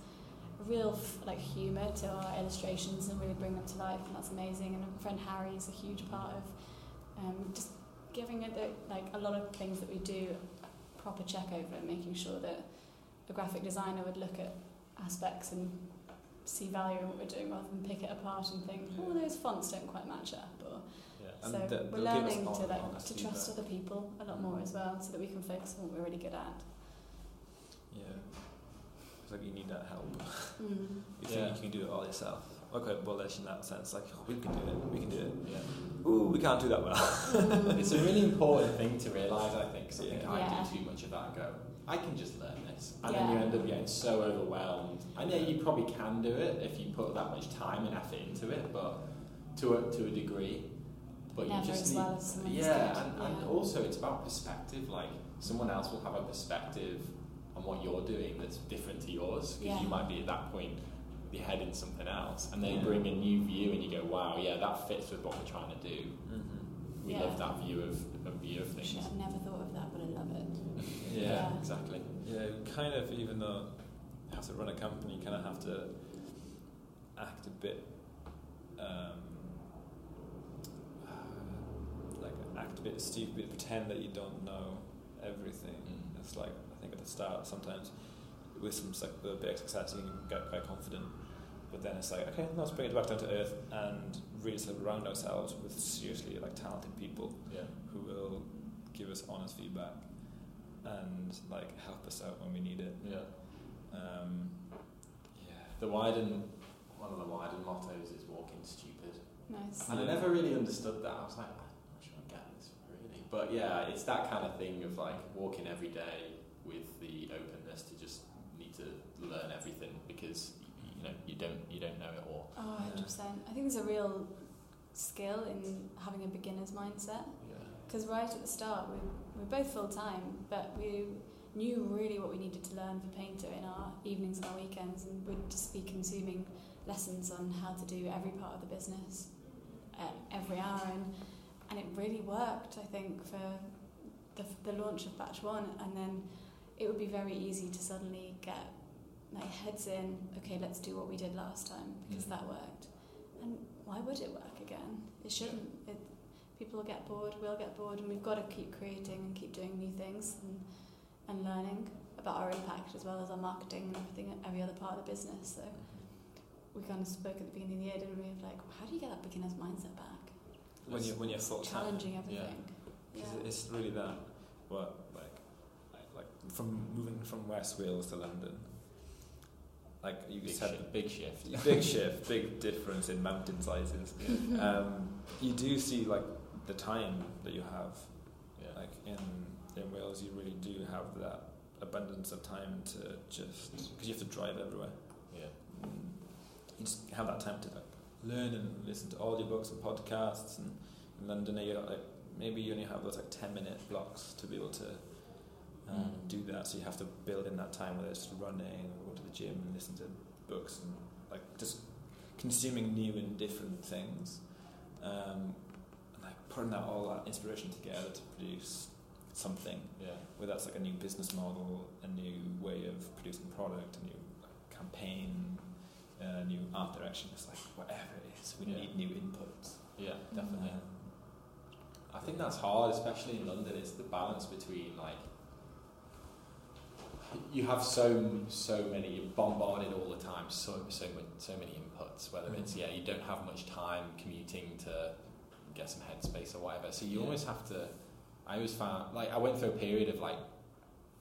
real f- like humour to our illustrations and really bring them to life, and that's amazing. And friend Harry is a huge part of um, just giving it the, like a lot of things that we do a proper check over and making sure that a graphic designer would look at aspects and see value in what we're doing rather than pick it apart and think, oh, those fonts don't quite match up. Or Yeah. And so they- we're they'll give us learning hon- to like honest to trust other people a lot more as well, so that we can focus on what we're really good at. Yeah, it's like you need that help. Mm. You Yeah. think you can do it all yourself. Okay, well, that's in that sense, like oh, we can do it, we can do it. Yeah. Ooh, we can't do that well. Mm. It's a really important thing to realise, I think, 'cause I think Yeah. I Yeah. do too much of that and go, I can just learn this. And Yeah. then you end up getting so overwhelmed. I know you probably can do it if you put that much time and effort into it, but to a, to a degree. But Never you just as need, well as someone's yeah, good, and, and yeah. also it's about perspective. Like someone else will have a perspective on what you're doing that's different to yours because Yeah. you might be at that point your head in something else, and they Yeah. bring a new view, and you go, "Wow, yeah, that fits with what we're trying to do." mm-hmm. We Yeah. love that view of, of view of things. Shit, I've never thought of that, but I love it. Yeah, Yeah. exactly. Yeah, kind of. Even though you have to run a company, you kind of have to act a bit um, like act a bit stupid, pretend that you don't know everything. Mm. It's like I think at the start sometimes with some like the big success you can get quite confident, but then it's like okay, let's bring it back down to earth and really surround ourselves with seriously like talented people Yeah. who will give us honest feedback and like help us out when we need it. Yeah. Um, yeah. The Wieden, one of the Wieden mottos is walking stupid. Nice. And I never really understood that. I was like, I'm not sure I get this really. But yeah, it's that kind of thing of like walking every day with the openness to just need to learn everything because you know you don't you don't know it all. Oh, 100%. I think there's a real skill in having a beginner's mindset. Yeah. Because right at the start, we we were both full time, but we knew really what we needed to learn for Paynter in our evenings and our weekends, and we'd just be consuming lessons on how to do every part of the business at every hour, and and it really worked. I think for the the launch of Batch One, and then it would be very easy to suddenly get like heads in. Okay, let's do what we did last time because Mm. that worked. And why would it work again? It shouldn't. It, people will get bored, we'll get bored, and we've got to keep creating and keep doing new things and, and learning about our impact as well as our marketing and everything, every other part of the business. So we kind of spoke at the beginning of the year, didn't we? Of like, how do you get that beginner's mindset back? When you when you're full time, Challenging everything. Yeah. it's really that. What like like- like from moving from West Wales to London. Like you Big, said, shi- big shift. big shift, big difference in mountain sizes. Um, you do see like the time that you have. Yeah. Like in in Wales, you really do have that abundance of time to just because you have to drive everywhere. Yeah. Mm, you just have that time to like learn and listen to audiobooks and podcasts. And in London, you like maybe you only have those like ten minute blocks to be able to um, Mm. do that. So you have to build in that time whether it's running or go to the gym and listen to books and like just consuming new and different things. Um, and like putting that all that inspiration together to produce something Yeah. whether that's like a new business model, a new way of producing product, a new like, campaign, a new art direction. It's like whatever it is, we Yeah. need new inputs. Yeah, definitely. Uh, I think that's hard, especially in London. It's the balance between like you have so so many you're bombarded all the time, so so so many inputs. Whether it's yeah, you don't have much time commuting to get some headspace or whatever. So you Yeah. always have to. I always found like I went through a period of like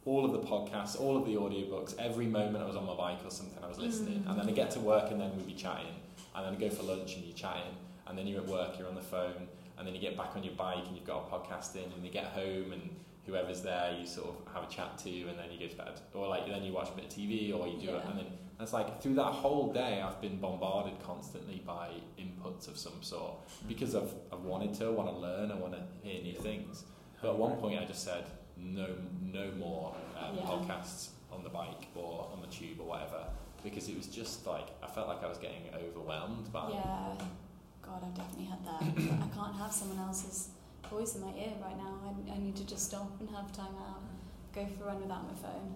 all of the podcasts, all of the audiobooks. Every moment I was on my bike or something, I was listening, Mm. and then I get to work and then we'd be chatting, and then I go for lunch and you're chatting, and then you're at work, you're on the phone, and then you get back on your bike and you've got a podcast in, and you get home and whoever's there you sort of have a chat to, and then you go to bed, or like then you watch a bit of TV, or you do it, Yeah. and then it's like through that whole day I've been bombarded constantly by inputs of some sort because I've I've wanted to, I want to learn, I want to hear new things. But at one point I just said no no more um, Yeah. podcasts on the bike or on the tube or whatever because it was just like I felt like I was getting overwhelmed by Yeah, God, I've definitely had that. I can't have someone else's voice in my ear right now. I, I need to just stop and have time out, go for a run without my phone.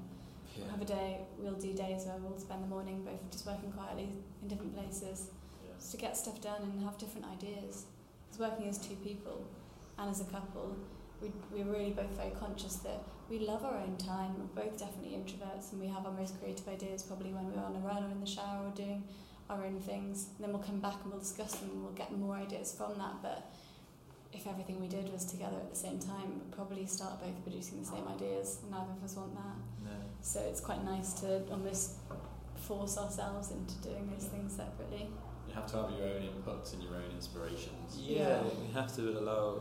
Yeah. Have a day, we'll do days where we'll spend the morning both just working quietly in different places, Yeah. just to get stuff done and have different ideas. Because working as two people and as a couple, we, we're really both very conscious that we love our own time. We're both definitely introverts and we have our most creative ideas probably when we're on a run or in the shower or doing our own things. And then we'll come back and we'll discuss them and we'll get more ideas from that. But if everything we did was together at the same time, we'd probably start both producing the same ideas. and Neither of us want that. No. So it's quite nice to almost force ourselves into doing those things separately. You have to have your own inputs and your own inspirations. Yeah, Yeah. we have to allow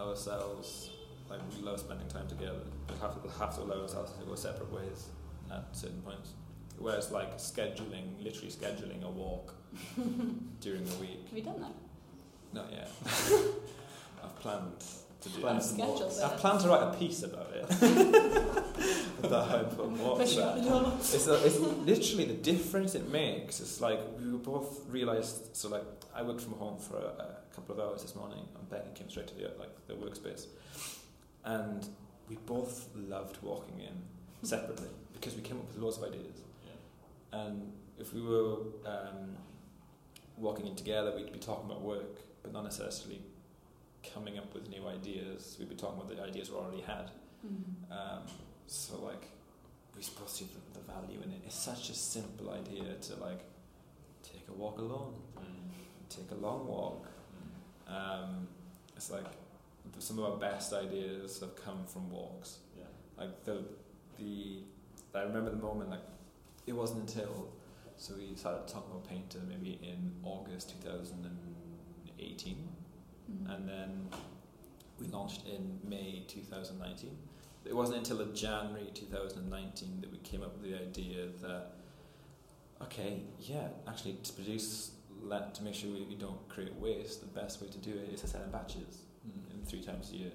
ourselves, like we love spending time together, but have to have to allow ourselves to go separate ways at certain points. Whereas like scheduling, literally scheduling a walk during the week. Have you done that? Not yet. I've planned to do Plan that. some Schedule walks. I've planned to write a piece about it. about how important walks Push you are. out. It's, a, it's literally the difference it makes. It's like we were both realised. So like I worked from home for a, a couple of hours this morning, and Becky came straight to the like the workspace, and we both loved walking in separately because we came up with loads of ideas. And if we were um, walking in together, we'd be talking about work, but not necessarily coming up with new ideas. We'd be talking about the ideas we already had. Mm. Um, so like we both see the, the value in it. It's such a simple idea to like take a walk alone, take a long walk. Um, it's like some of our best ideas have come from walks. Yeah. Like the the I remember the moment like it wasn't until so we started talking about Paynter maybe in August 2018 Mm. and then we launched in May 2019. It wasn't until January 2019 that we came up with the idea that, okay, yeah, actually to produce, let, to make sure we, we don't create waste, the best way to do it is to sell in batches mm. in three times a year.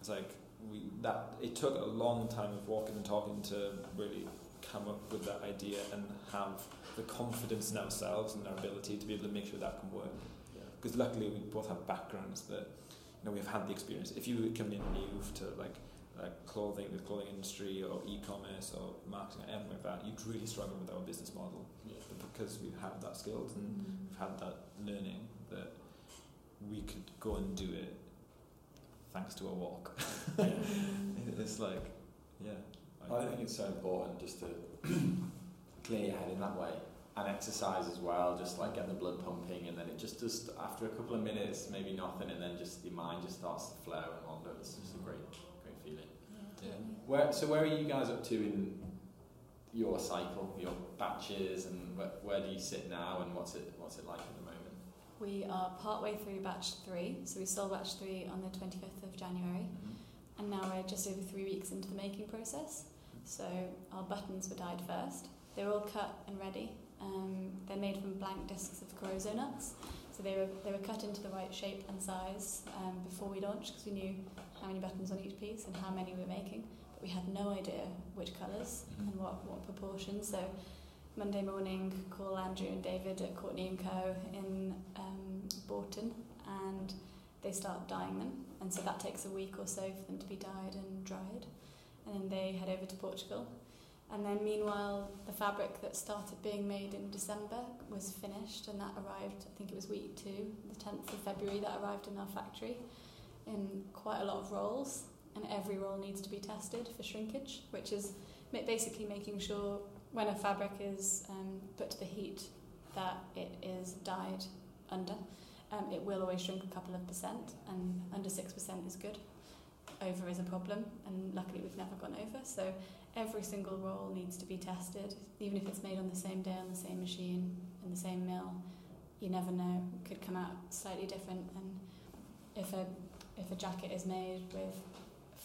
It's like we that it took a long time of walking and talking to really come up with that idea and have the confidence in ourselves and our ability to be able to make sure that can work because luckily we both have backgrounds that you know we've had the experience. If you coming in new to like like clothing, the clothing industry or e-commerce or marketing or anything like that, you'd really struggle with our business model. But because we have that skills and Mm. we've had that learning that we could go and do it thanks to a walk. It- it's like, yeah. I think it's so important just to clear your head in that way and exercise as well, just like get the blood pumping, and then it just just after a couple of minutes, maybe nothing, and then just your mind just starts to flow and wander. It's just a great, great feeling. Yeah. Where so where are you guys up to in your cycle, your batches, and where, where do you sit now, and what's it what's it like at the moment? We are partway through batch three, so we sold batch three on the 25th of January, and now we're just over three weeks into the making process. So our buttons were dyed first. They were all cut and ready. Um, they're made from blank discs of Corozo nuts, so they were they were cut into the right shape and size um, before we launched because we knew how many buttons on each piece and how many we were making, but we had no idea which colours and what what proportions. So Monday morning, call Andrew and David at Courtney and Co in um, Borton, and they start dyeing them. And so that takes a week or so for them to be dyed and dried, and then they head over to Portugal. And then meanwhile, the fabric that started being made in December was finished, and that arrived. I think it was week two, the 10th of February. That arrived in our factory in quite a lot of rolls, and every roll needs to be tested for shrinkage, which is basically making sure when a fabric is um, put to the heat that it is dyed under. Um, it will always shrink a couple of percent, and under 6% is good. Over is a problem, and luckily we've never gone over. So every single roll needs to be tested, even if it's made on the same day on the same machine in the same mill. You never know; it could come out slightly different. And if a if a jacket is made with,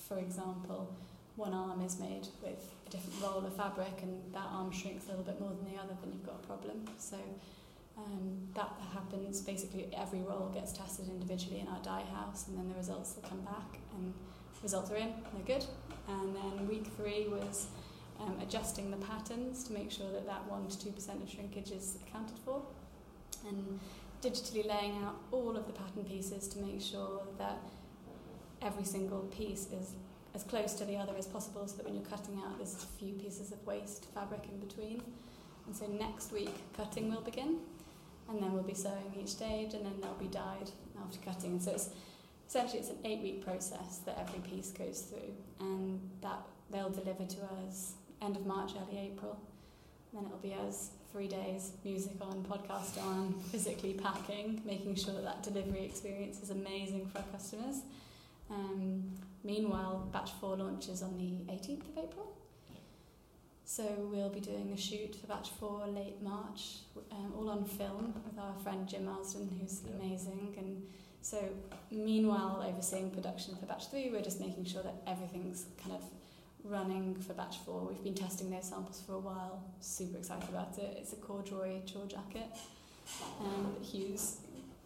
for example, one arm is made with a different roll of fabric and that arm shrinks a little bit more than the other, then you've got a problem. So um, that happens. Basically, every roll gets tested individually in our dye house, and then the results will come back, and results are in, they're good. And then week three was um, adjusting the patterns to make sure that that one to two percent of shrinkage is accounted for, and digitally laying out all of the pattern pieces to make sure that every single piece is as close to the other as possible so that when you're cutting out there's a few pieces of waste fabric in between. And so next week cutting will begin and then we'll be sewing each stage and then they'll be dyed after cutting. So it's essentially it's an eight week process that every piece goes through and that they'll deliver to us end of March, early April. And then it'll be us three days, music on, podcast on, physically packing, making sure that that delivery experience is amazing for our customers. Um, meanwhile, batch four launches on the 18th of April. So we'll be doing a shoot for batch four late March, um, all on film with our friend Jim Marsden, who's Yeah. amazing. And so, meanwhile, overseeing production for batch three, we're just making sure that everything's kind of running for batch four. We've been testing those samples for a while. Super excited about it. It's a corduroy chore jacket, and Hugh's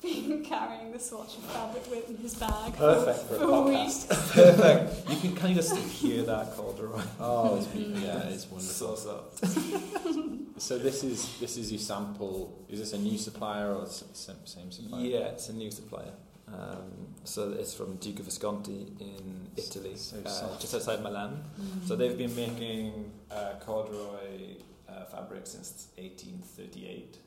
been carrying the swatch of fabric with in his bag Perfect for, for a for podcast. weeks. Perfect. You can kind of just hear that corduroy. Oh, it's be- yeah, it's wonderful. So soft. So this is this is your sample. Is this a new supplier or s- same, same supplier? Yeah, it's a new supplier. Um, so it's from Duke of Visconti in Italy, So uh, just outside Milan. So they've been making uh, corduroy uh, fabric since 1838.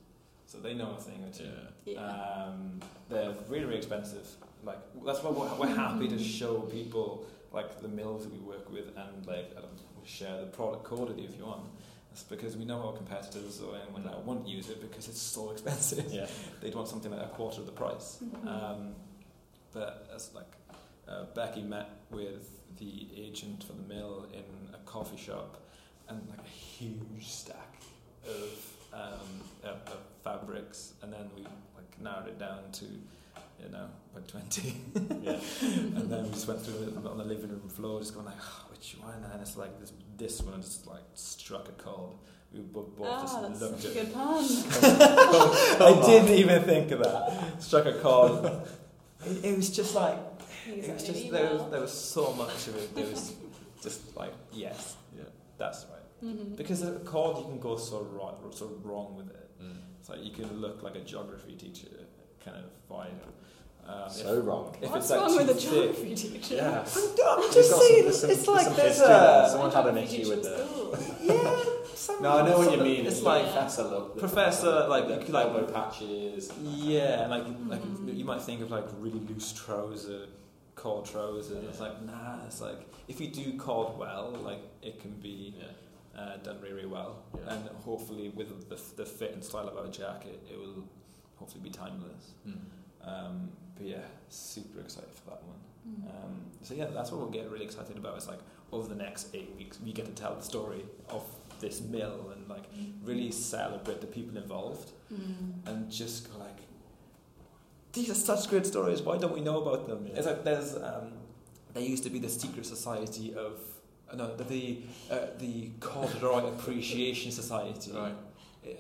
So they know a thing or two. Yeah. Um, they're really, really expensive. Like that's why we're, we're happy to show people like the mills that we work with and like I don't know, share the product code with you if you want. That's because we know our competitors or anyone that won't use it because it's so expensive. Yeah. They'd want something like a quarter of the price. Mhm. Um, but as like uh, Becky met with the agent for the mill in a coffee shop, and like a huge stack of, um, of, of fabrics, and then we like narrowed it down to you know about twenty, Yeah. and then we just went through it on the living room floor, just going like, oh, which one? And it's like this this one just like struck a chord. We both, both Ah, just that's looked a at good pun. I didn't even think of that. Struck a chord. It, it was just like it was just there was there was so much of it. There was just like yes, Yeah. that's right. Mhm. Because a chord you can go so right, so wrong with it. Mm. It's like you can look like a geography teacher, kind of vibe. Um, So if, wrong. If What's it's like wrong with too a thick- geography teacher? Yeah. I'm, I'm We've just got saying, some- it's there's like some there's history there. a Someone My had an geography issue with teacher the- yeah. some- No, I know what you mean. It's the like professor look. Professor, like, the you could, like- elbow patches. Yeah, and like like Mhm. you might think of like really loose trouser, cord trousers. It's like nah. It's like if you do cord well, like it can be Yeah. Uh, done really, really well, Yeah. and hopefully with the the fit and style of our jacket, it will hopefully be timeless. Mm. Um, but yeah, super excited for that one. Mm. Um, so yeah, that's what we'll get really excited about. It's like over the next eight weeks, we get to tell the story of this mill and like really celebrate the people involved Mm. and just go like, these are such great stories. Why don't we know about them? Yeah. It's like there's um, there used to be the secret society of no the the, uh, the corduroy appreciation society Right.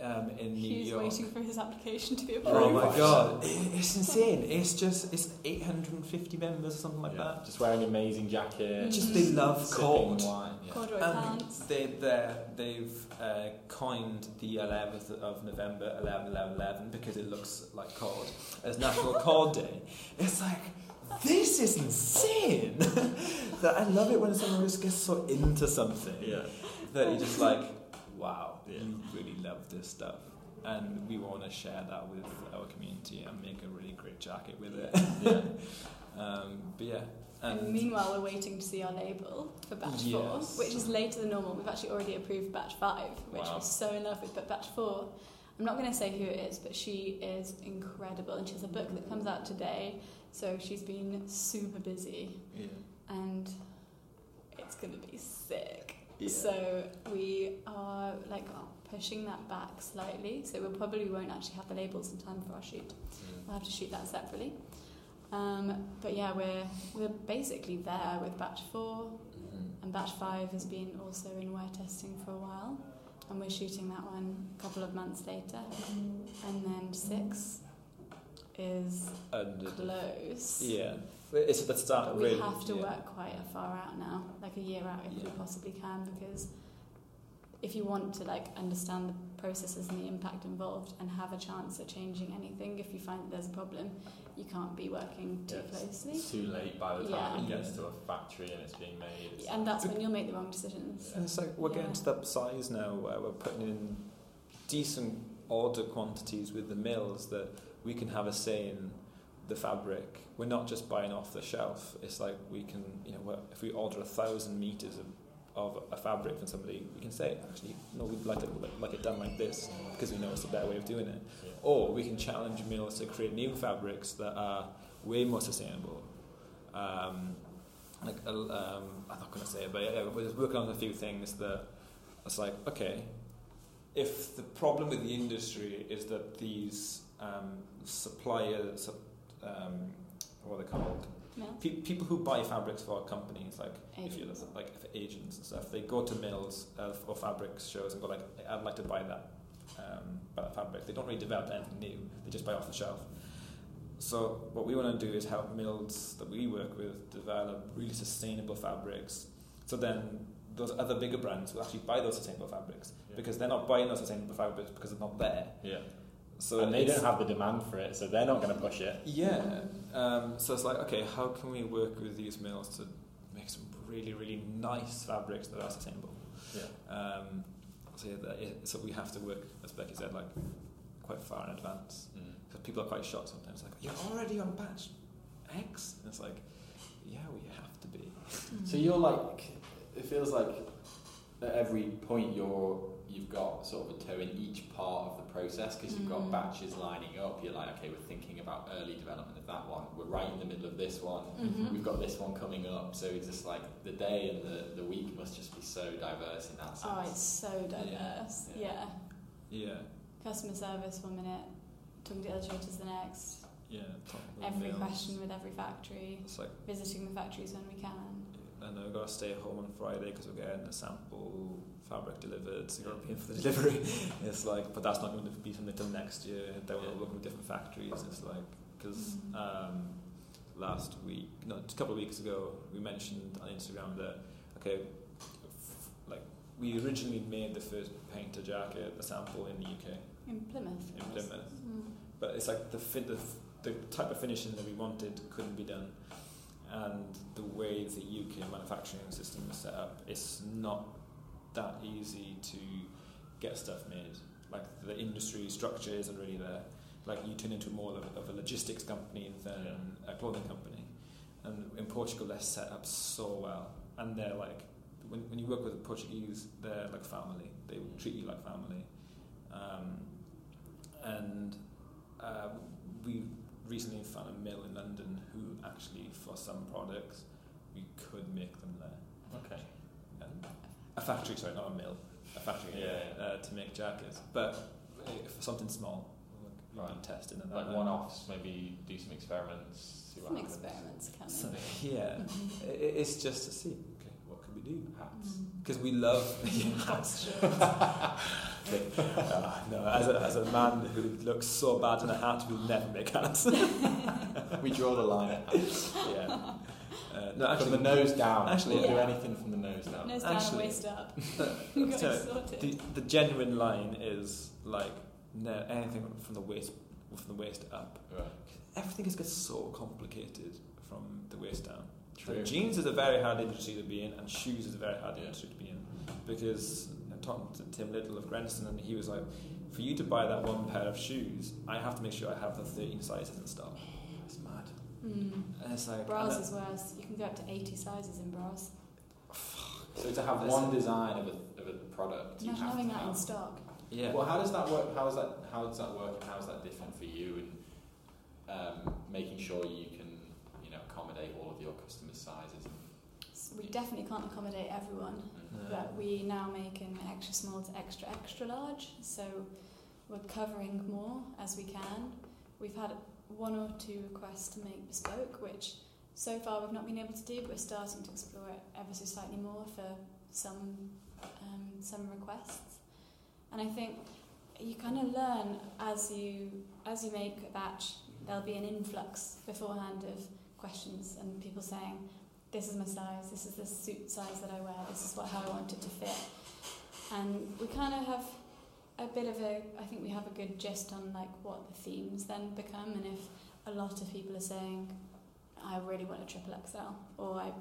um, in New He's York. waiting for his application to be approved. Oh my god, it's insane! It's just it's 850 members or something like Yeah. that. Just wearing amazing jacket. Just they love sipping cord. wine. Yeah. Corduroy And pants. they they they've uh, coined the 11th of November 11 11 11 because it looks like cord as National Cord Day. It's like this is insane. that I love it when someone just gets so into something Yeah. that you're just like, wow, Yeah. you really love this stuff. And we want to share that with our community and make a really great jacket with it. Yeah. um, but yeah. And, meanwhile, we're waiting to see our label for batch Yes. four, which is later than normal. We've actually already approved batch five, which Wow. we're so in love with. But batch four, I'm not going to say who it is, but she is incredible, and she has a book that comes out today. So she's been super busy, yeah. and it's going to be sick. Yeah. So we are like pushing that back slightly. So we probably won't actually have the labels in time for our shoot. We'll have to shoot that separately. Um, but yeah, we're we're basically there with batch four, Mhm. and batch five has been also in wear testing for a while, and we're shooting that one a couple of months later, and then six is And close. Yeah, it's at the start. But we really, have to yeah. work quite a far out now, like a year out if we possibly can, because if you want to like understand the processes and the impact involved and have a chance at changing anything, if you find that there's a problem, you can't be working too Yeah, it's- closely. It's too late by the time Yeah. it gets to a factory and it's being made. It's And that's when you'll make the wrong decisions. And it's like we're getting to that size now where we're putting in decent order quantities with the mills that we can have a say in the fabric. We're not just buying off the shelf. It's like we can, you know, if we order a thousand meters of, of a fabric from somebody, we can say, actually, no, we'd like it like it done like this because we know it's a better way of doing it. Yeah. Or we can challenge mills to create new fabrics that are way more sustainable. Um, like, uh, um, I'm not going to say it, but yeah, we're just working on a few things that it's like okay, if the problem with the industry is that these um, suppliers, um, what are they called? Mills? Pe- people who buy fabrics for companies, like if you Agents. like for agents and stuff, they go to mills uh, or fabrics shows and go like, I'd like to buy that, um, buy that fabric. They don't really develop anything new; they just buy off the shelf. So what we want to do is help mills that we work with develop really sustainable fabrics. So then those other bigger brands will actually buy those sustainable fabrics Yeah. because they're not buying those sustainable fabrics because they're not there. Yeah. So and they don't have the demand for it, so they're not going to push it. yeah. Um, so it's like, okay, how can we work with these mills to make some really, really nice fabrics that are sustainable? Yeah. Um, so, yeah, that is, so we have to work, as Becky said, like quite far in advance. Mm. Because people are quite shocked sometimes, like, you're already on batch X? And it's like, yeah, we have to be. So you're like, it feels like at every point you're you've got sort of a toe in each part of the process because you've got Mm. batches lining up. You're like, okay, we're thinking about early development of that one. We're right in the middle of this one. Mhm. We've got this one coming up. So it's just like the day and the, the week must just be so diverse in that sense. Oh, it's so diverse. Yeah. Yeah. Yeah, Customer service one minute, talking to illustrators the next. yeah. top of the Every question with every factory. It's like, Visiting the factories when we can. I know we've got to stay home on Friday because we're getting a sample fabric delivered, so you're paying for the delivery. it's like, but that's not going to be something until next year. Then we're Yeah. working with different factories. It's like, because Mhm. um, last week, no, a couple of weeks ago, we mentioned on Instagram that, okay, f- like, we originally made the first Paynter jacket, a sample in the UK, In Plymouth. in Plymouth. Mm. But it's like the, fin- the, f- the type of finishing that we wanted couldn't be done. And the way the UK manufacturing system is set up, it's not that easy to get stuff made. Like the industry structure isn't really there. Like you turn into more of, of a logistics company than a clothing company. And in Portugal, they're set up so well. And they're like, when, when you work with the Portuguese, they're like family. They treat you like family. Um, and uh, we recently found a mill in London who actually, for some products, we could make them there. Okay. Um, a factory, sorry, not a mill. A factory Yeah, yeah. Uh, to make jackets. But uh, for something small, like, we've Right. testing it. Like one offs, maybe do some experiments, see what Some happens. experiments coming. So, yeah, i- i- it's just to see, okay, what can we do? Hats. Mm. Because we love hats. Uh, no, as a, as a man who looks so bad in a hat, we'll never make hats. we draw the line at hats. yeah. Uh, no, from the nose down. actually, we'll do anything from the nose down. Nose down, Actually- waist up. uh, Got it so the, the genuine line is like no, anything from the waist from the waist up. Right. Everything just gets so complicated from the waist down. So jeans is a very hard industry to be in, and shoes is a very hard Yeah. industry to be in because I'm talking to Tim Little of Grenson, and he was like, for you to buy that one pair of shoes, I have to make sure I have the 13 sizes in stock. It's mad. Mm. And it's like Bras and is worse. You can go up to 80 sizes in bras. So to have one design of a, of a product, you have having to that have. in stock. yeah. Well, how does that work? How is that? How does that work? And how is that different for you? And um, making sure you can, you know, accommodate all of your customers' sizes. S- We definitely can't accommodate everyone, No. but we now make an extra small to extra extra large, so we're covering more as we can. We've had one or two requests to make bespoke, which so far we've not been able to do, but we're starting to explore it ever so slightly more for some um, some requests. And I think you kind of learn as you as you make a batch. There'll be an influx beforehand of questions and people saying, "This is my size. This is the suit size that I wear. This is what how I want it to fit." And we kind of have a bit of a. I think we have a good gist on like what the themes then become, and if a lot of people are saying, "I really want a triple XL," or "I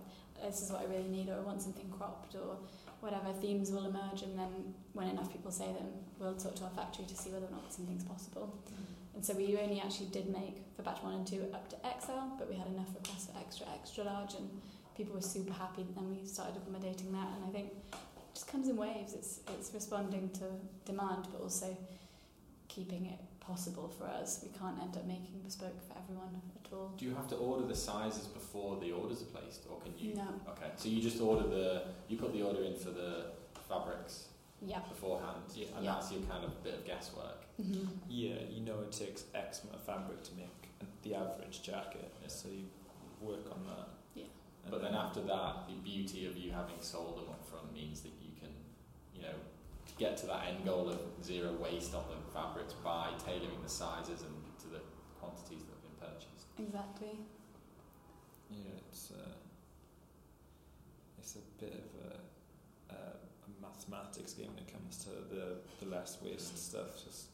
this is what I really need," or "I want something cropped," or whatever themes will emerge, and then when enough people say them, we'll talk to our factory to see whether or not something's possible. Mm-hmm. And so we only actually did make for batch one and two up to XL, but we had enough requests for extra, extra large, and people were super happy. Then we started accommodating that, and I think it just comes in waves. It's it's responding to demand, but also keeping it possible for us. We can't end up making bespoke for everyone at all. Do you have to order the sizes before the orders are placed, or can you? No. Okay, so you just order the. You put the order in for the fabrics, Yeah. beforehand, Yeah. and Yeah. that's your kind of bit of guesswork. hmm Yeah, you know it takes X amount of fabric to make the average jacket, so you work on that. Yeah. And But then after that, the beauty of you having sold them up front means that you can, you know, get to that end goal of zero waste on the fabrics by tailoring the sizes and to the quantities that have been purchased. Exactly. Yeah, it's uh, it's a bit of a, a, a mathematics game when it comes to the the less waste stuff. Just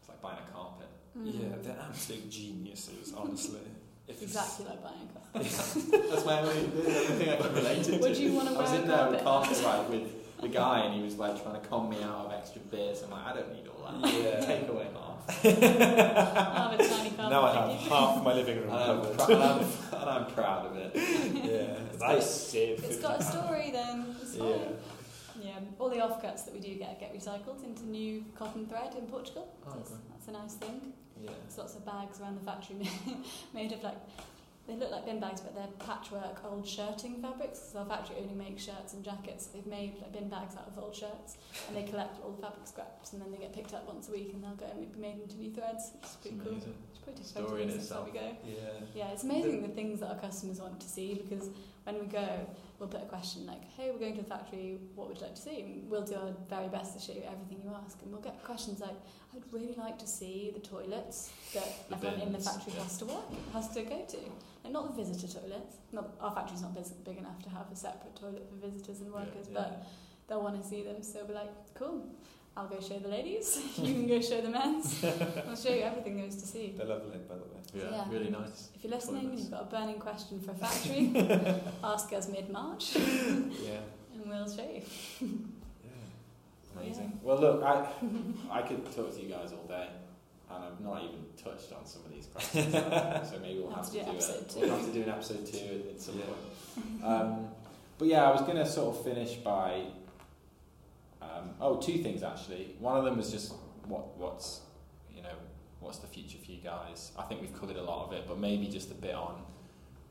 It's like buying a carpet. Mm. yeah, they're absolute geniuses, honestly. If It's it's- exactly like buying a car. That's my only, the only thing I can relate it to. Would you want to I was in there with Carter, carpet? carpet with the guy, and he was like trying to con me out of extra beers. I'm like, I don't need all that. Yeah. Take away half. I have a tiny carpet. now I have half my living room And I'm, covered. pr- and, I'm, and I'm proud of it. yeah, that's safe. It's got a story then. It's fine. Yeah. Yeah, all the offcuts that we do get get recycled into new cotton thread in Portugal. Oh, that's, okay. that's a nice thing. Yeah. There's lots of bags around the factory made of like they look like bin bags, but they're patchwork old shirting fabrics. Because our factory only makes shirts and jackets. They've made like bin bags out of old shirts, and they collect all the fabric scraps, and then they get picked up once a week, and they'll go and be made into new threads. Is pretty cool. Amazing. It's pretty Story in expensive, so itself. we go. Yeah. Yeah, it's amazing the things that our customers want to see because when we go, we'll put a question like, "Hey, we're going to the factory. What would you like to see?" And we'll do our very best to show you everything you ask, and we'll get questions like, "I'd really like to see the toilets that The everyone in the factory has to work, has to go to, and not the visitor toilets. Not our factory's not big, enough to have a separate toilet for visitors and workers, but they'll want to see them. So we're like, "Cool." I'll go show the ladies. you can go show the men's. I'll show you everything there is to see. They're lovely, by the way. Yeah, Yeah. really nice. If you're listening and you've got a burning question for a factory, ask us mid March Yeah. and we'll show you. Yeah. Amazing. Well, look, I I could talk to you guys all day, and I've not even touched on some of these questions. so maybe we'll Have have, to to, do do episode it. two. We'll have to do an episode two at, at some point. Um, but yeah, I was going to sort of finish by um, oh, two things actually. One of them was just what what's you know what's the future for you guys. I think we've covered a lot of it, but maybe just a bit on.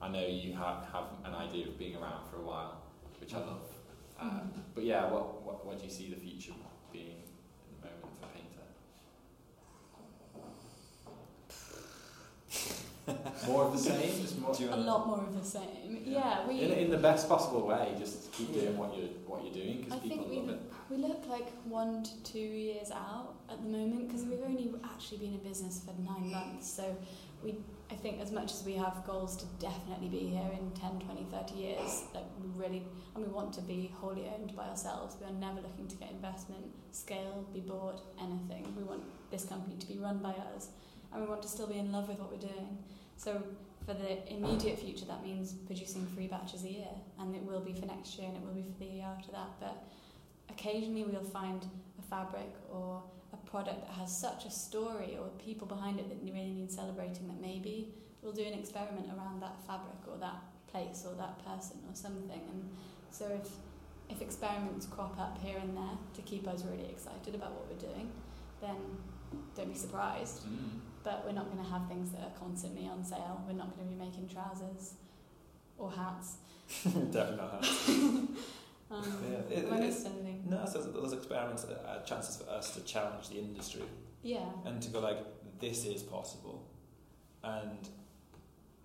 I know you have have an idea of being around for a while, which I love. Um, but yeah, what, what what do you see the future being at the moment for Paynter? More of the same, just more you A lot more of the same. Yeah, we. in, in the best possible way. Just keep doing what you're what you're doing I because people think we love it. we look like one to two years out at the moment because we've only actually been in business for nine months. So we, I think, as much as we have goals to definitely be here in 10, 20, 30 years, like we really, and we want to be wholly owned by ourselves. We are never looking to get investment, scale, be bought, anything. We want this company to be run by us, and we want to still be in love with what we're doing. So for the immediate future, that means producing three batches a year, and it will be for next year, and it will be for the year after that. But occasionally, we'll find a fabric or a product that has such a story or people behind it that really need celebrating. That maybe we'll do an experiment around that fabric or that place or that person or something. And so if if experiments crop up here and there to keep us really excited about what we're doing, then don't be surprised Mm. But we're not going to have things that are constantly on sale. We're not going to be making trousers or hats. Definitely not. Um, Yeah, it- it-. No, so those experiments are chances for us to challenge the industry Yeah, and to go like, this is possible, and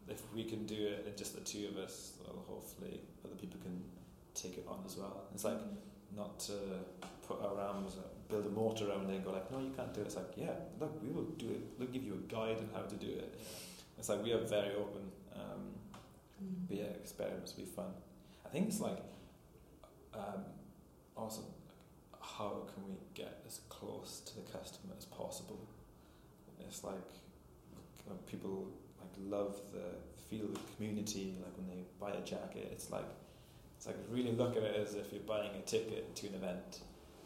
if we can do it, and just the two of us, well, hopefully other people can take it on as well. It's like not to put our arms, build a motor around it and go like, no, you can't do it. It's like, yeah, look, we will do it. We'll give you a guide on how to do it. It's like we are very open. Um, Mm. but yeah, experiments will be fun. I think it's like um, also how can we get as close to the customer as possible? It's like uh, people like love the feel of the community. Like when they buy a jacket, it's like it's like really look at it as if you're buying a ticket to an event.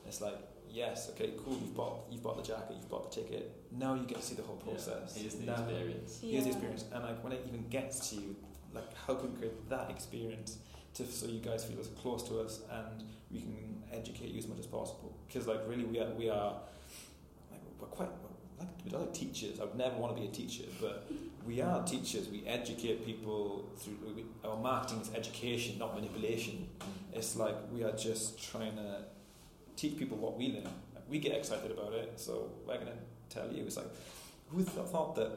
It's like yes, okay, cool. You've bought you've bought the jacket, you've bought the ticket. Now you get to see the whole process. Yeah, here's the Now- experience. here's the experience and like when it even gets to you like how can we create that experience to so you guys feel as close to us and we can educate you as much as possible because like really we are we are like we're quite we're like we're like teachers I would never want to be a teacher but we are teachers we educate people through we, our marketing is education not manipulation it's like we are just trying to teach people what we learn. We get excited about it, so we're going to tell you. It's like, who thought that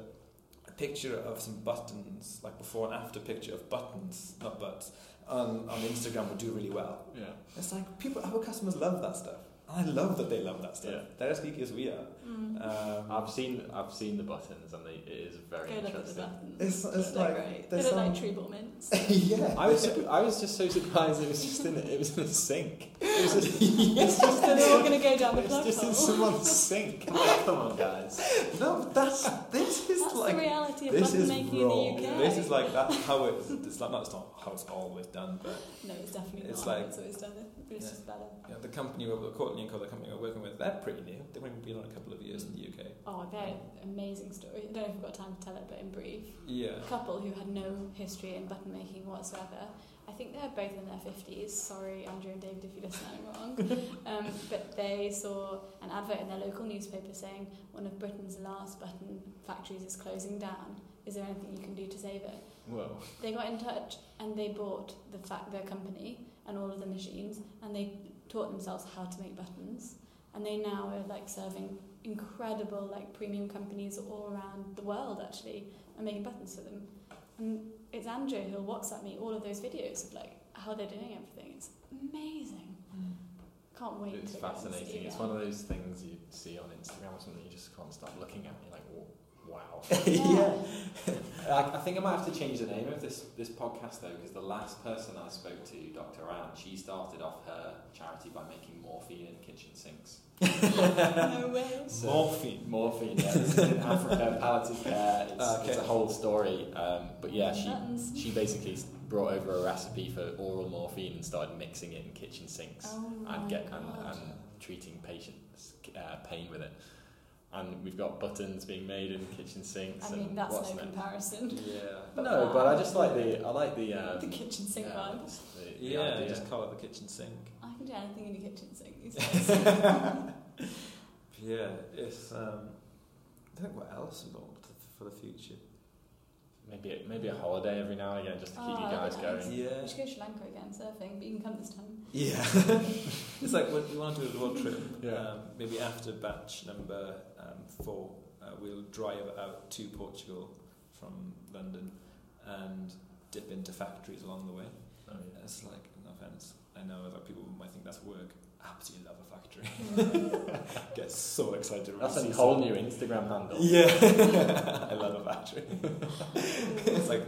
a picture of some buttons, like before and after picture of buttons, not butts, on, on Instagram would do really well? Yeah. It's like people, our customers love that stuff. And I love that they love that stuff. Yeah. They're as geeky as we are. Mm. Um, I've seen I've seen the buttons and they, it is very Go look at the interesting. It's- it's They're like- great. They there's look like some- Trebor mints. yeah. I was I was just so surprised it was just in a, it was in a sink. It was just, it's just in, they're all going to go down the it's plug just in someone's sink. Like, come on, guys. No, that's this is That's like the reality of this is making wrong. in the UK. This is like that's how it. It's not. It's not how it's always done, but No, it's definitely It's not. like- it's always done it, but it's Yeah. just better. know, the company we're Courtney and Co, the company we're working with, they're pretty new. They've only been on a couple of years in the UK. Oh, I bet. Amazing story. I don't know if we've got time to tell it, but in brief. Yeah. A couple who had no history in button making whatsoever. I think they're both in their 50s. Sorry, Andrew and David, if you listen, I'm wrong. um, but they saw an advert in their local newspaper saying one of Britain's last button factories is closing down. Is there anything you can do to save it? Whoa. They got in touch and they bought the fact their company and all of the machines and they taught themselves how to make buttons and they now are like serving incredible like premium companies all around the world actually and making buttons for them and it's Andrew who'll WhatsApp me all of those videos of like how they're doing everything it's amazing hmm. can't wait It's to go see fascinating. It's one of those things you see on Instagram or something. You just can't stop looking at. You're like, "Whoa, wow. yeah. I, I think I might have to change the name of this this podcast though, because the last person I spoke to, Dr. Anne, she started off her charity by making morphine in kitchen sinks. no way So- Morphine. Morphine, yeah. This is in Africa, palliative care. It's, okay. it's a whole story. Um, but yeah, she Buttons. she basically brought over a recipe for oral morphine and started mixing it in kitchen sinks oh and get and, and treating patients' uh, pain with it. And we've got buttons being made in kitchen sinks. I mean and that's what's no next? comparison Yeah. No, but I just like the I like the um, the kitchen sink yeah, vibe the- the Yeah. idea. Just call it the kitchen sink. I can do anything in the kitchen sink these days Yeah. It's. Um, I think what else is on for the future. maybe a, maybe a holiday every now and again just to keep Oh, you guys that'd going. Yeah. We should go to Sri Lanka again surfing, but you can come this time. Yeah. it's like when you want to do a road trip. Yeah. Um, maybe after batch number um, four, uh, we'll drive out to Portugal from London and dip into factories along the way. Oh, yeah. It's like, no offense, I know that people might think that's work. Absolutely love a factory. Get so excited. That's a whole new Instagram handle. Yeah, I love a factory. it's like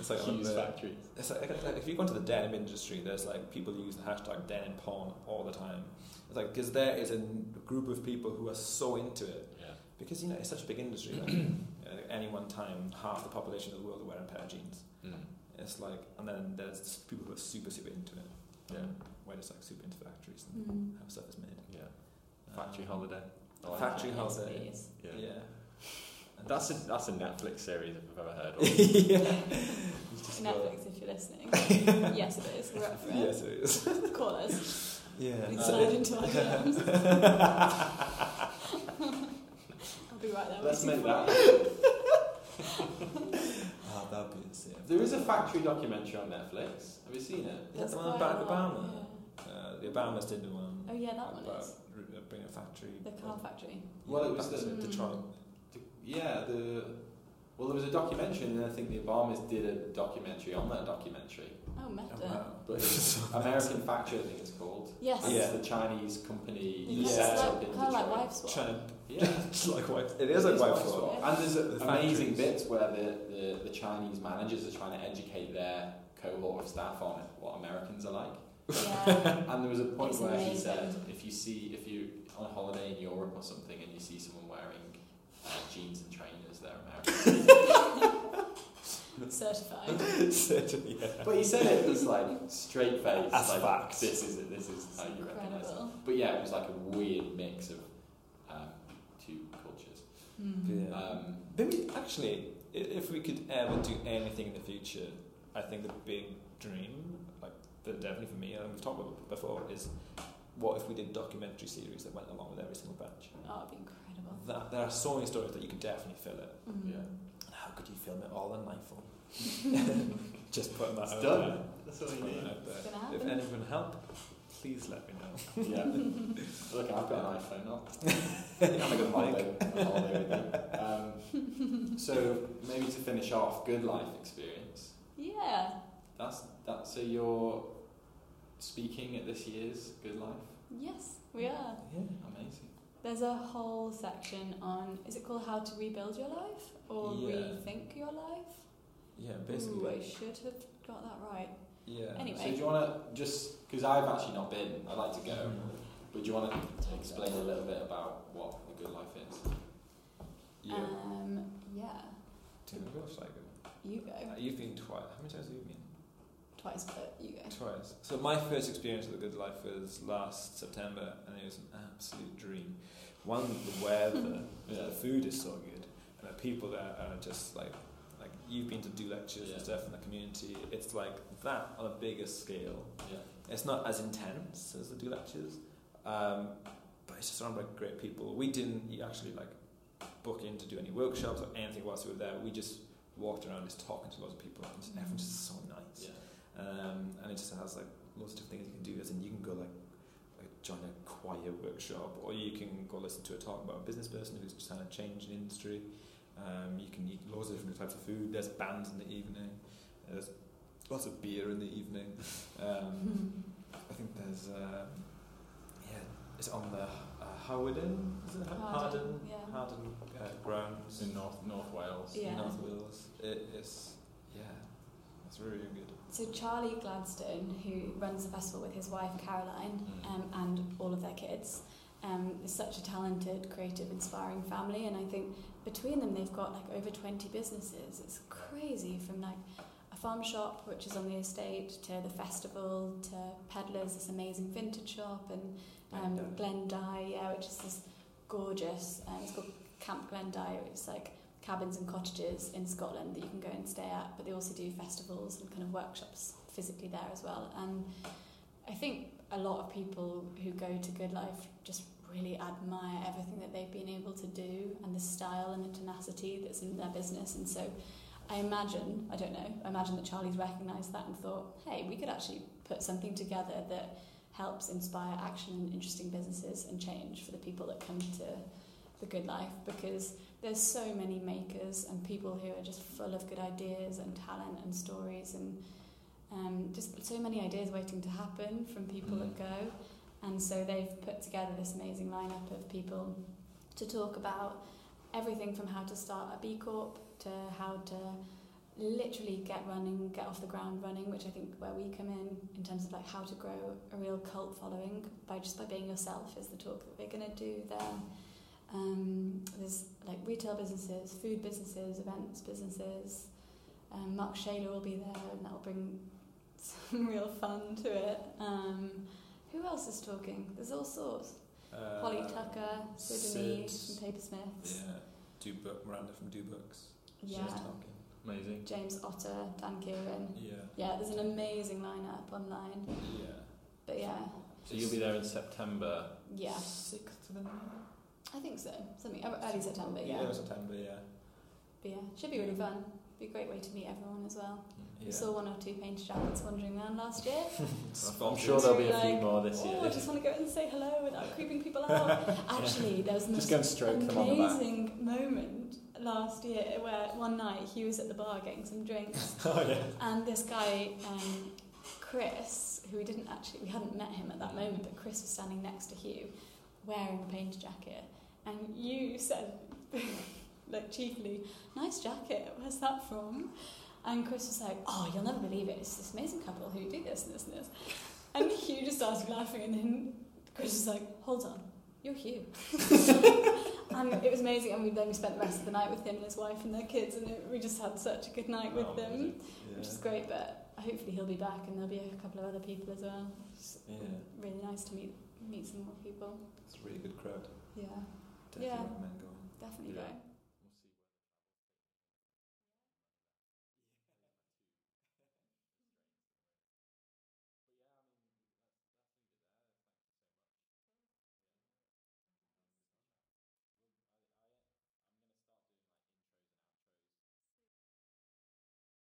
it's like on Hughes the, factories. it's like, like if you go into the denim industry, there's like people use the hashtag denim porn all the time. It's like because there is a group of people who are so into it. Because you know it's such a big industry. Like, at any one time, half the population of the world are wearing a pair of jeans. Mm. It's like, and then there's people who are super super into it. Yeah. Um, where it's like super into factories and Mm. how stuff is made. Yeah. Factory Um, holiday. Like Factory Yes, holiday. please. Yeah. Yeah. That's a that's a Netflix series if I've ever heard one. yeah. You just go- Netflix, if you're listening. yes, it is. We're up for it. Yes, it is. Call us. Yeah. Please Uh, slide into our DMs. I'll be right there. Let's make that. Ah, that'd be insane. There is a factory documentary on Netflix. Have you seen it? you. That's the one about a lot, Obama? Uh, the Obamas did the one. Oh yeah, that one about is r- uh, a factory. the car factory. Well, it was back the- to Detroit. Yeah, the well, there was a documentary, and then I think the Obamas did a documentary on that documentary. Oh, meta. Oh, wow. But American Factory, I think it's called. Yes. And Yeah. It's the Chinese company Yeah. set It's up like, in kind of like Detroit. wife swap. Trying Yeah. it's like white. It is like white swap. And there's a, The amazing factories. bits where the, the, the Chinese managers are trying to educate their cohort of staff on what Americans are like. Yeah. And there was a point It's where he said, if you see, if you're on holiday in Europe or something and you see someone wearing uh, jeans and trainers, they're American. Certified. Certainly, yeah. but he said it was like straight face, As like facts. this is it, this is how you recognise it. Incredible. But yeah, it was like a weird mix of um, two cultures. Mm. Yeah. Um, Maybe actually, if we could ever do anything in the future, I think the big dream, like the, definitely for me, and we've talked about it before, is what if we did documentary series that went along with every single batch? Oh, it'd be incredible. That, there are so many stories that you could definitely fill it. Mm. Yeah. And how could you film it all on an iPhone? Just putting that it's out done. there. That's all you need. out there. If anyone can help, please let me know. yeah. Look, I've got an iPhone. I'll have a good holiday, holiday with you. Um, so maybe to finish off, good life experience. Yeah. That's that. So you're speaking at this year's Good Life. Yes, we are. Yeah. Amazing. There's a whole section on is it called how to rebuild your life or Yeah. rethink your life? Yeah, Ooh, basically. I should have got that right. yeah. Anyway. So do you want to just because I've actually not been. I'd like to go, but do you want to explain a little bit about what a good life is? Yeah. Um, yeah. You know, gosh, like, You go uh, you've been twice. How many times have you been? Twice, but you go. Twice. So my first experience of the good life was last September, and it was an absolute dream. One, the weather, Yeah. the food is so good, and the people there are just like, like you've been to do lectures Yeah. and stuff in the community. It's like that on a bigger scale. Yeah. It's not as intense as the do lectures, um, but it's just surrounded by great people. We didn't actually like book in to do any workshops or anything whilst we were there. We just walked around just talking to lots of people, and just, everyone's just so nice. Yeah. Um, and it just has like loads of different things you can do. As in, you can go like, like join a choir workshop, or you can go listen to a talk about a business person who's just trying to change an industry. Um, you can eat lots of different types of food. There's bands in the evening. There's lots of beer in the evening. Um, I think there's um, yeah, it's on the uh, Hawarden, is it Harden, Harden, yeah. Harden uh, grounds In North North Wales. Yeah. North Wales. It is yeah, it's really, really good. So Charlie Gladstone, who runs the festival with his wife Caroline Mm. um, and all of their kids, um, is such a talented, creative, inspiring family. And I think between them, they've got like over 20 businesses. It's crazy from like a farm shop, which is on the estate, to the festival, to Pedlars, this amazing vintage shop, and um, Glen Dye, yeah, which is this gorgeous, um, it's called Camp Glen Dye, which is like cabins and cottages in Scotland that you can go and stay at, but they also do festivals and kind of workshops physically there as well. And I think a lot of people who go to Good Life just really admire everything that they've been able to do and the style and the tenacity that's in their business. And so I imagine, I don't know, I imagine that Charlie's recognised that and thought, hey, we could actually put something together that helps inspire action and interesting businesses and change for the people that come to the good life because there's so many makers and people who are just full of good ideas and talent and stories and um, just so many ideas waiting to happen from people that go and so they've put together this amazing lineup of people to talk about everything from how to start a B Corp to how to literally get running, get off the ground running, which I think where we come in in terms of like how to grow a real cult following by just by being yourself is the talk that we're going to do there. Um, there's like retail businesses, food businesses, events businesses. Um, Mark Shayler will be there, and that'll bring some real fun to it. Um, who else is talking? There's all sorts. Uh, Holly Tucker, Sid Mead Sid, from Papersmiths. Yeah, do book Miranda from Do Books. Yeah. She's talking. Amazing. James Otter, Dan Kieran. Yeah, Yeah, there's an amazing lineup online. yeah. But yeah, So you'll be there in September. yeah, Sixth of the month. I think so. Something early September. Yeah, Yeah, September. Yeah. but yeah, should be really fun. Be a great way to meet everyone as well. yeah. We saw one or two Paynter jackets wandering around last year. I'm sure there'll be a few Like, more this oh, I just want to go and say hello without creeping people out. Actually, there was Just this go and stroke them on the amazing moment last year where one night he was at the bar getting some drinks oh yeah. and this guy um, Chris who we didn't actually we hadn't met him at that moment but Chris was standing next to Hugh wearing a Paynter jacket and you said like cheekily, nice jacket where's that from? And Chris was like oh you'll never believe it. It's this amazing couple who do this and this and this. And Hugh just started laughing and then Chris was like hold on you're Hugh. And it was amazing and we then we spent the rest of the night with him and his wife and their kids and it, we just had such a good night with Oh, them amazing. which is great but hopefully he'll be back and there'll be a couple of other people as well. It's Yeah. really nice to meet meet some more people. It's a really good crowd. yeah Definitely Yeah. recommend going. definitely Yeah. go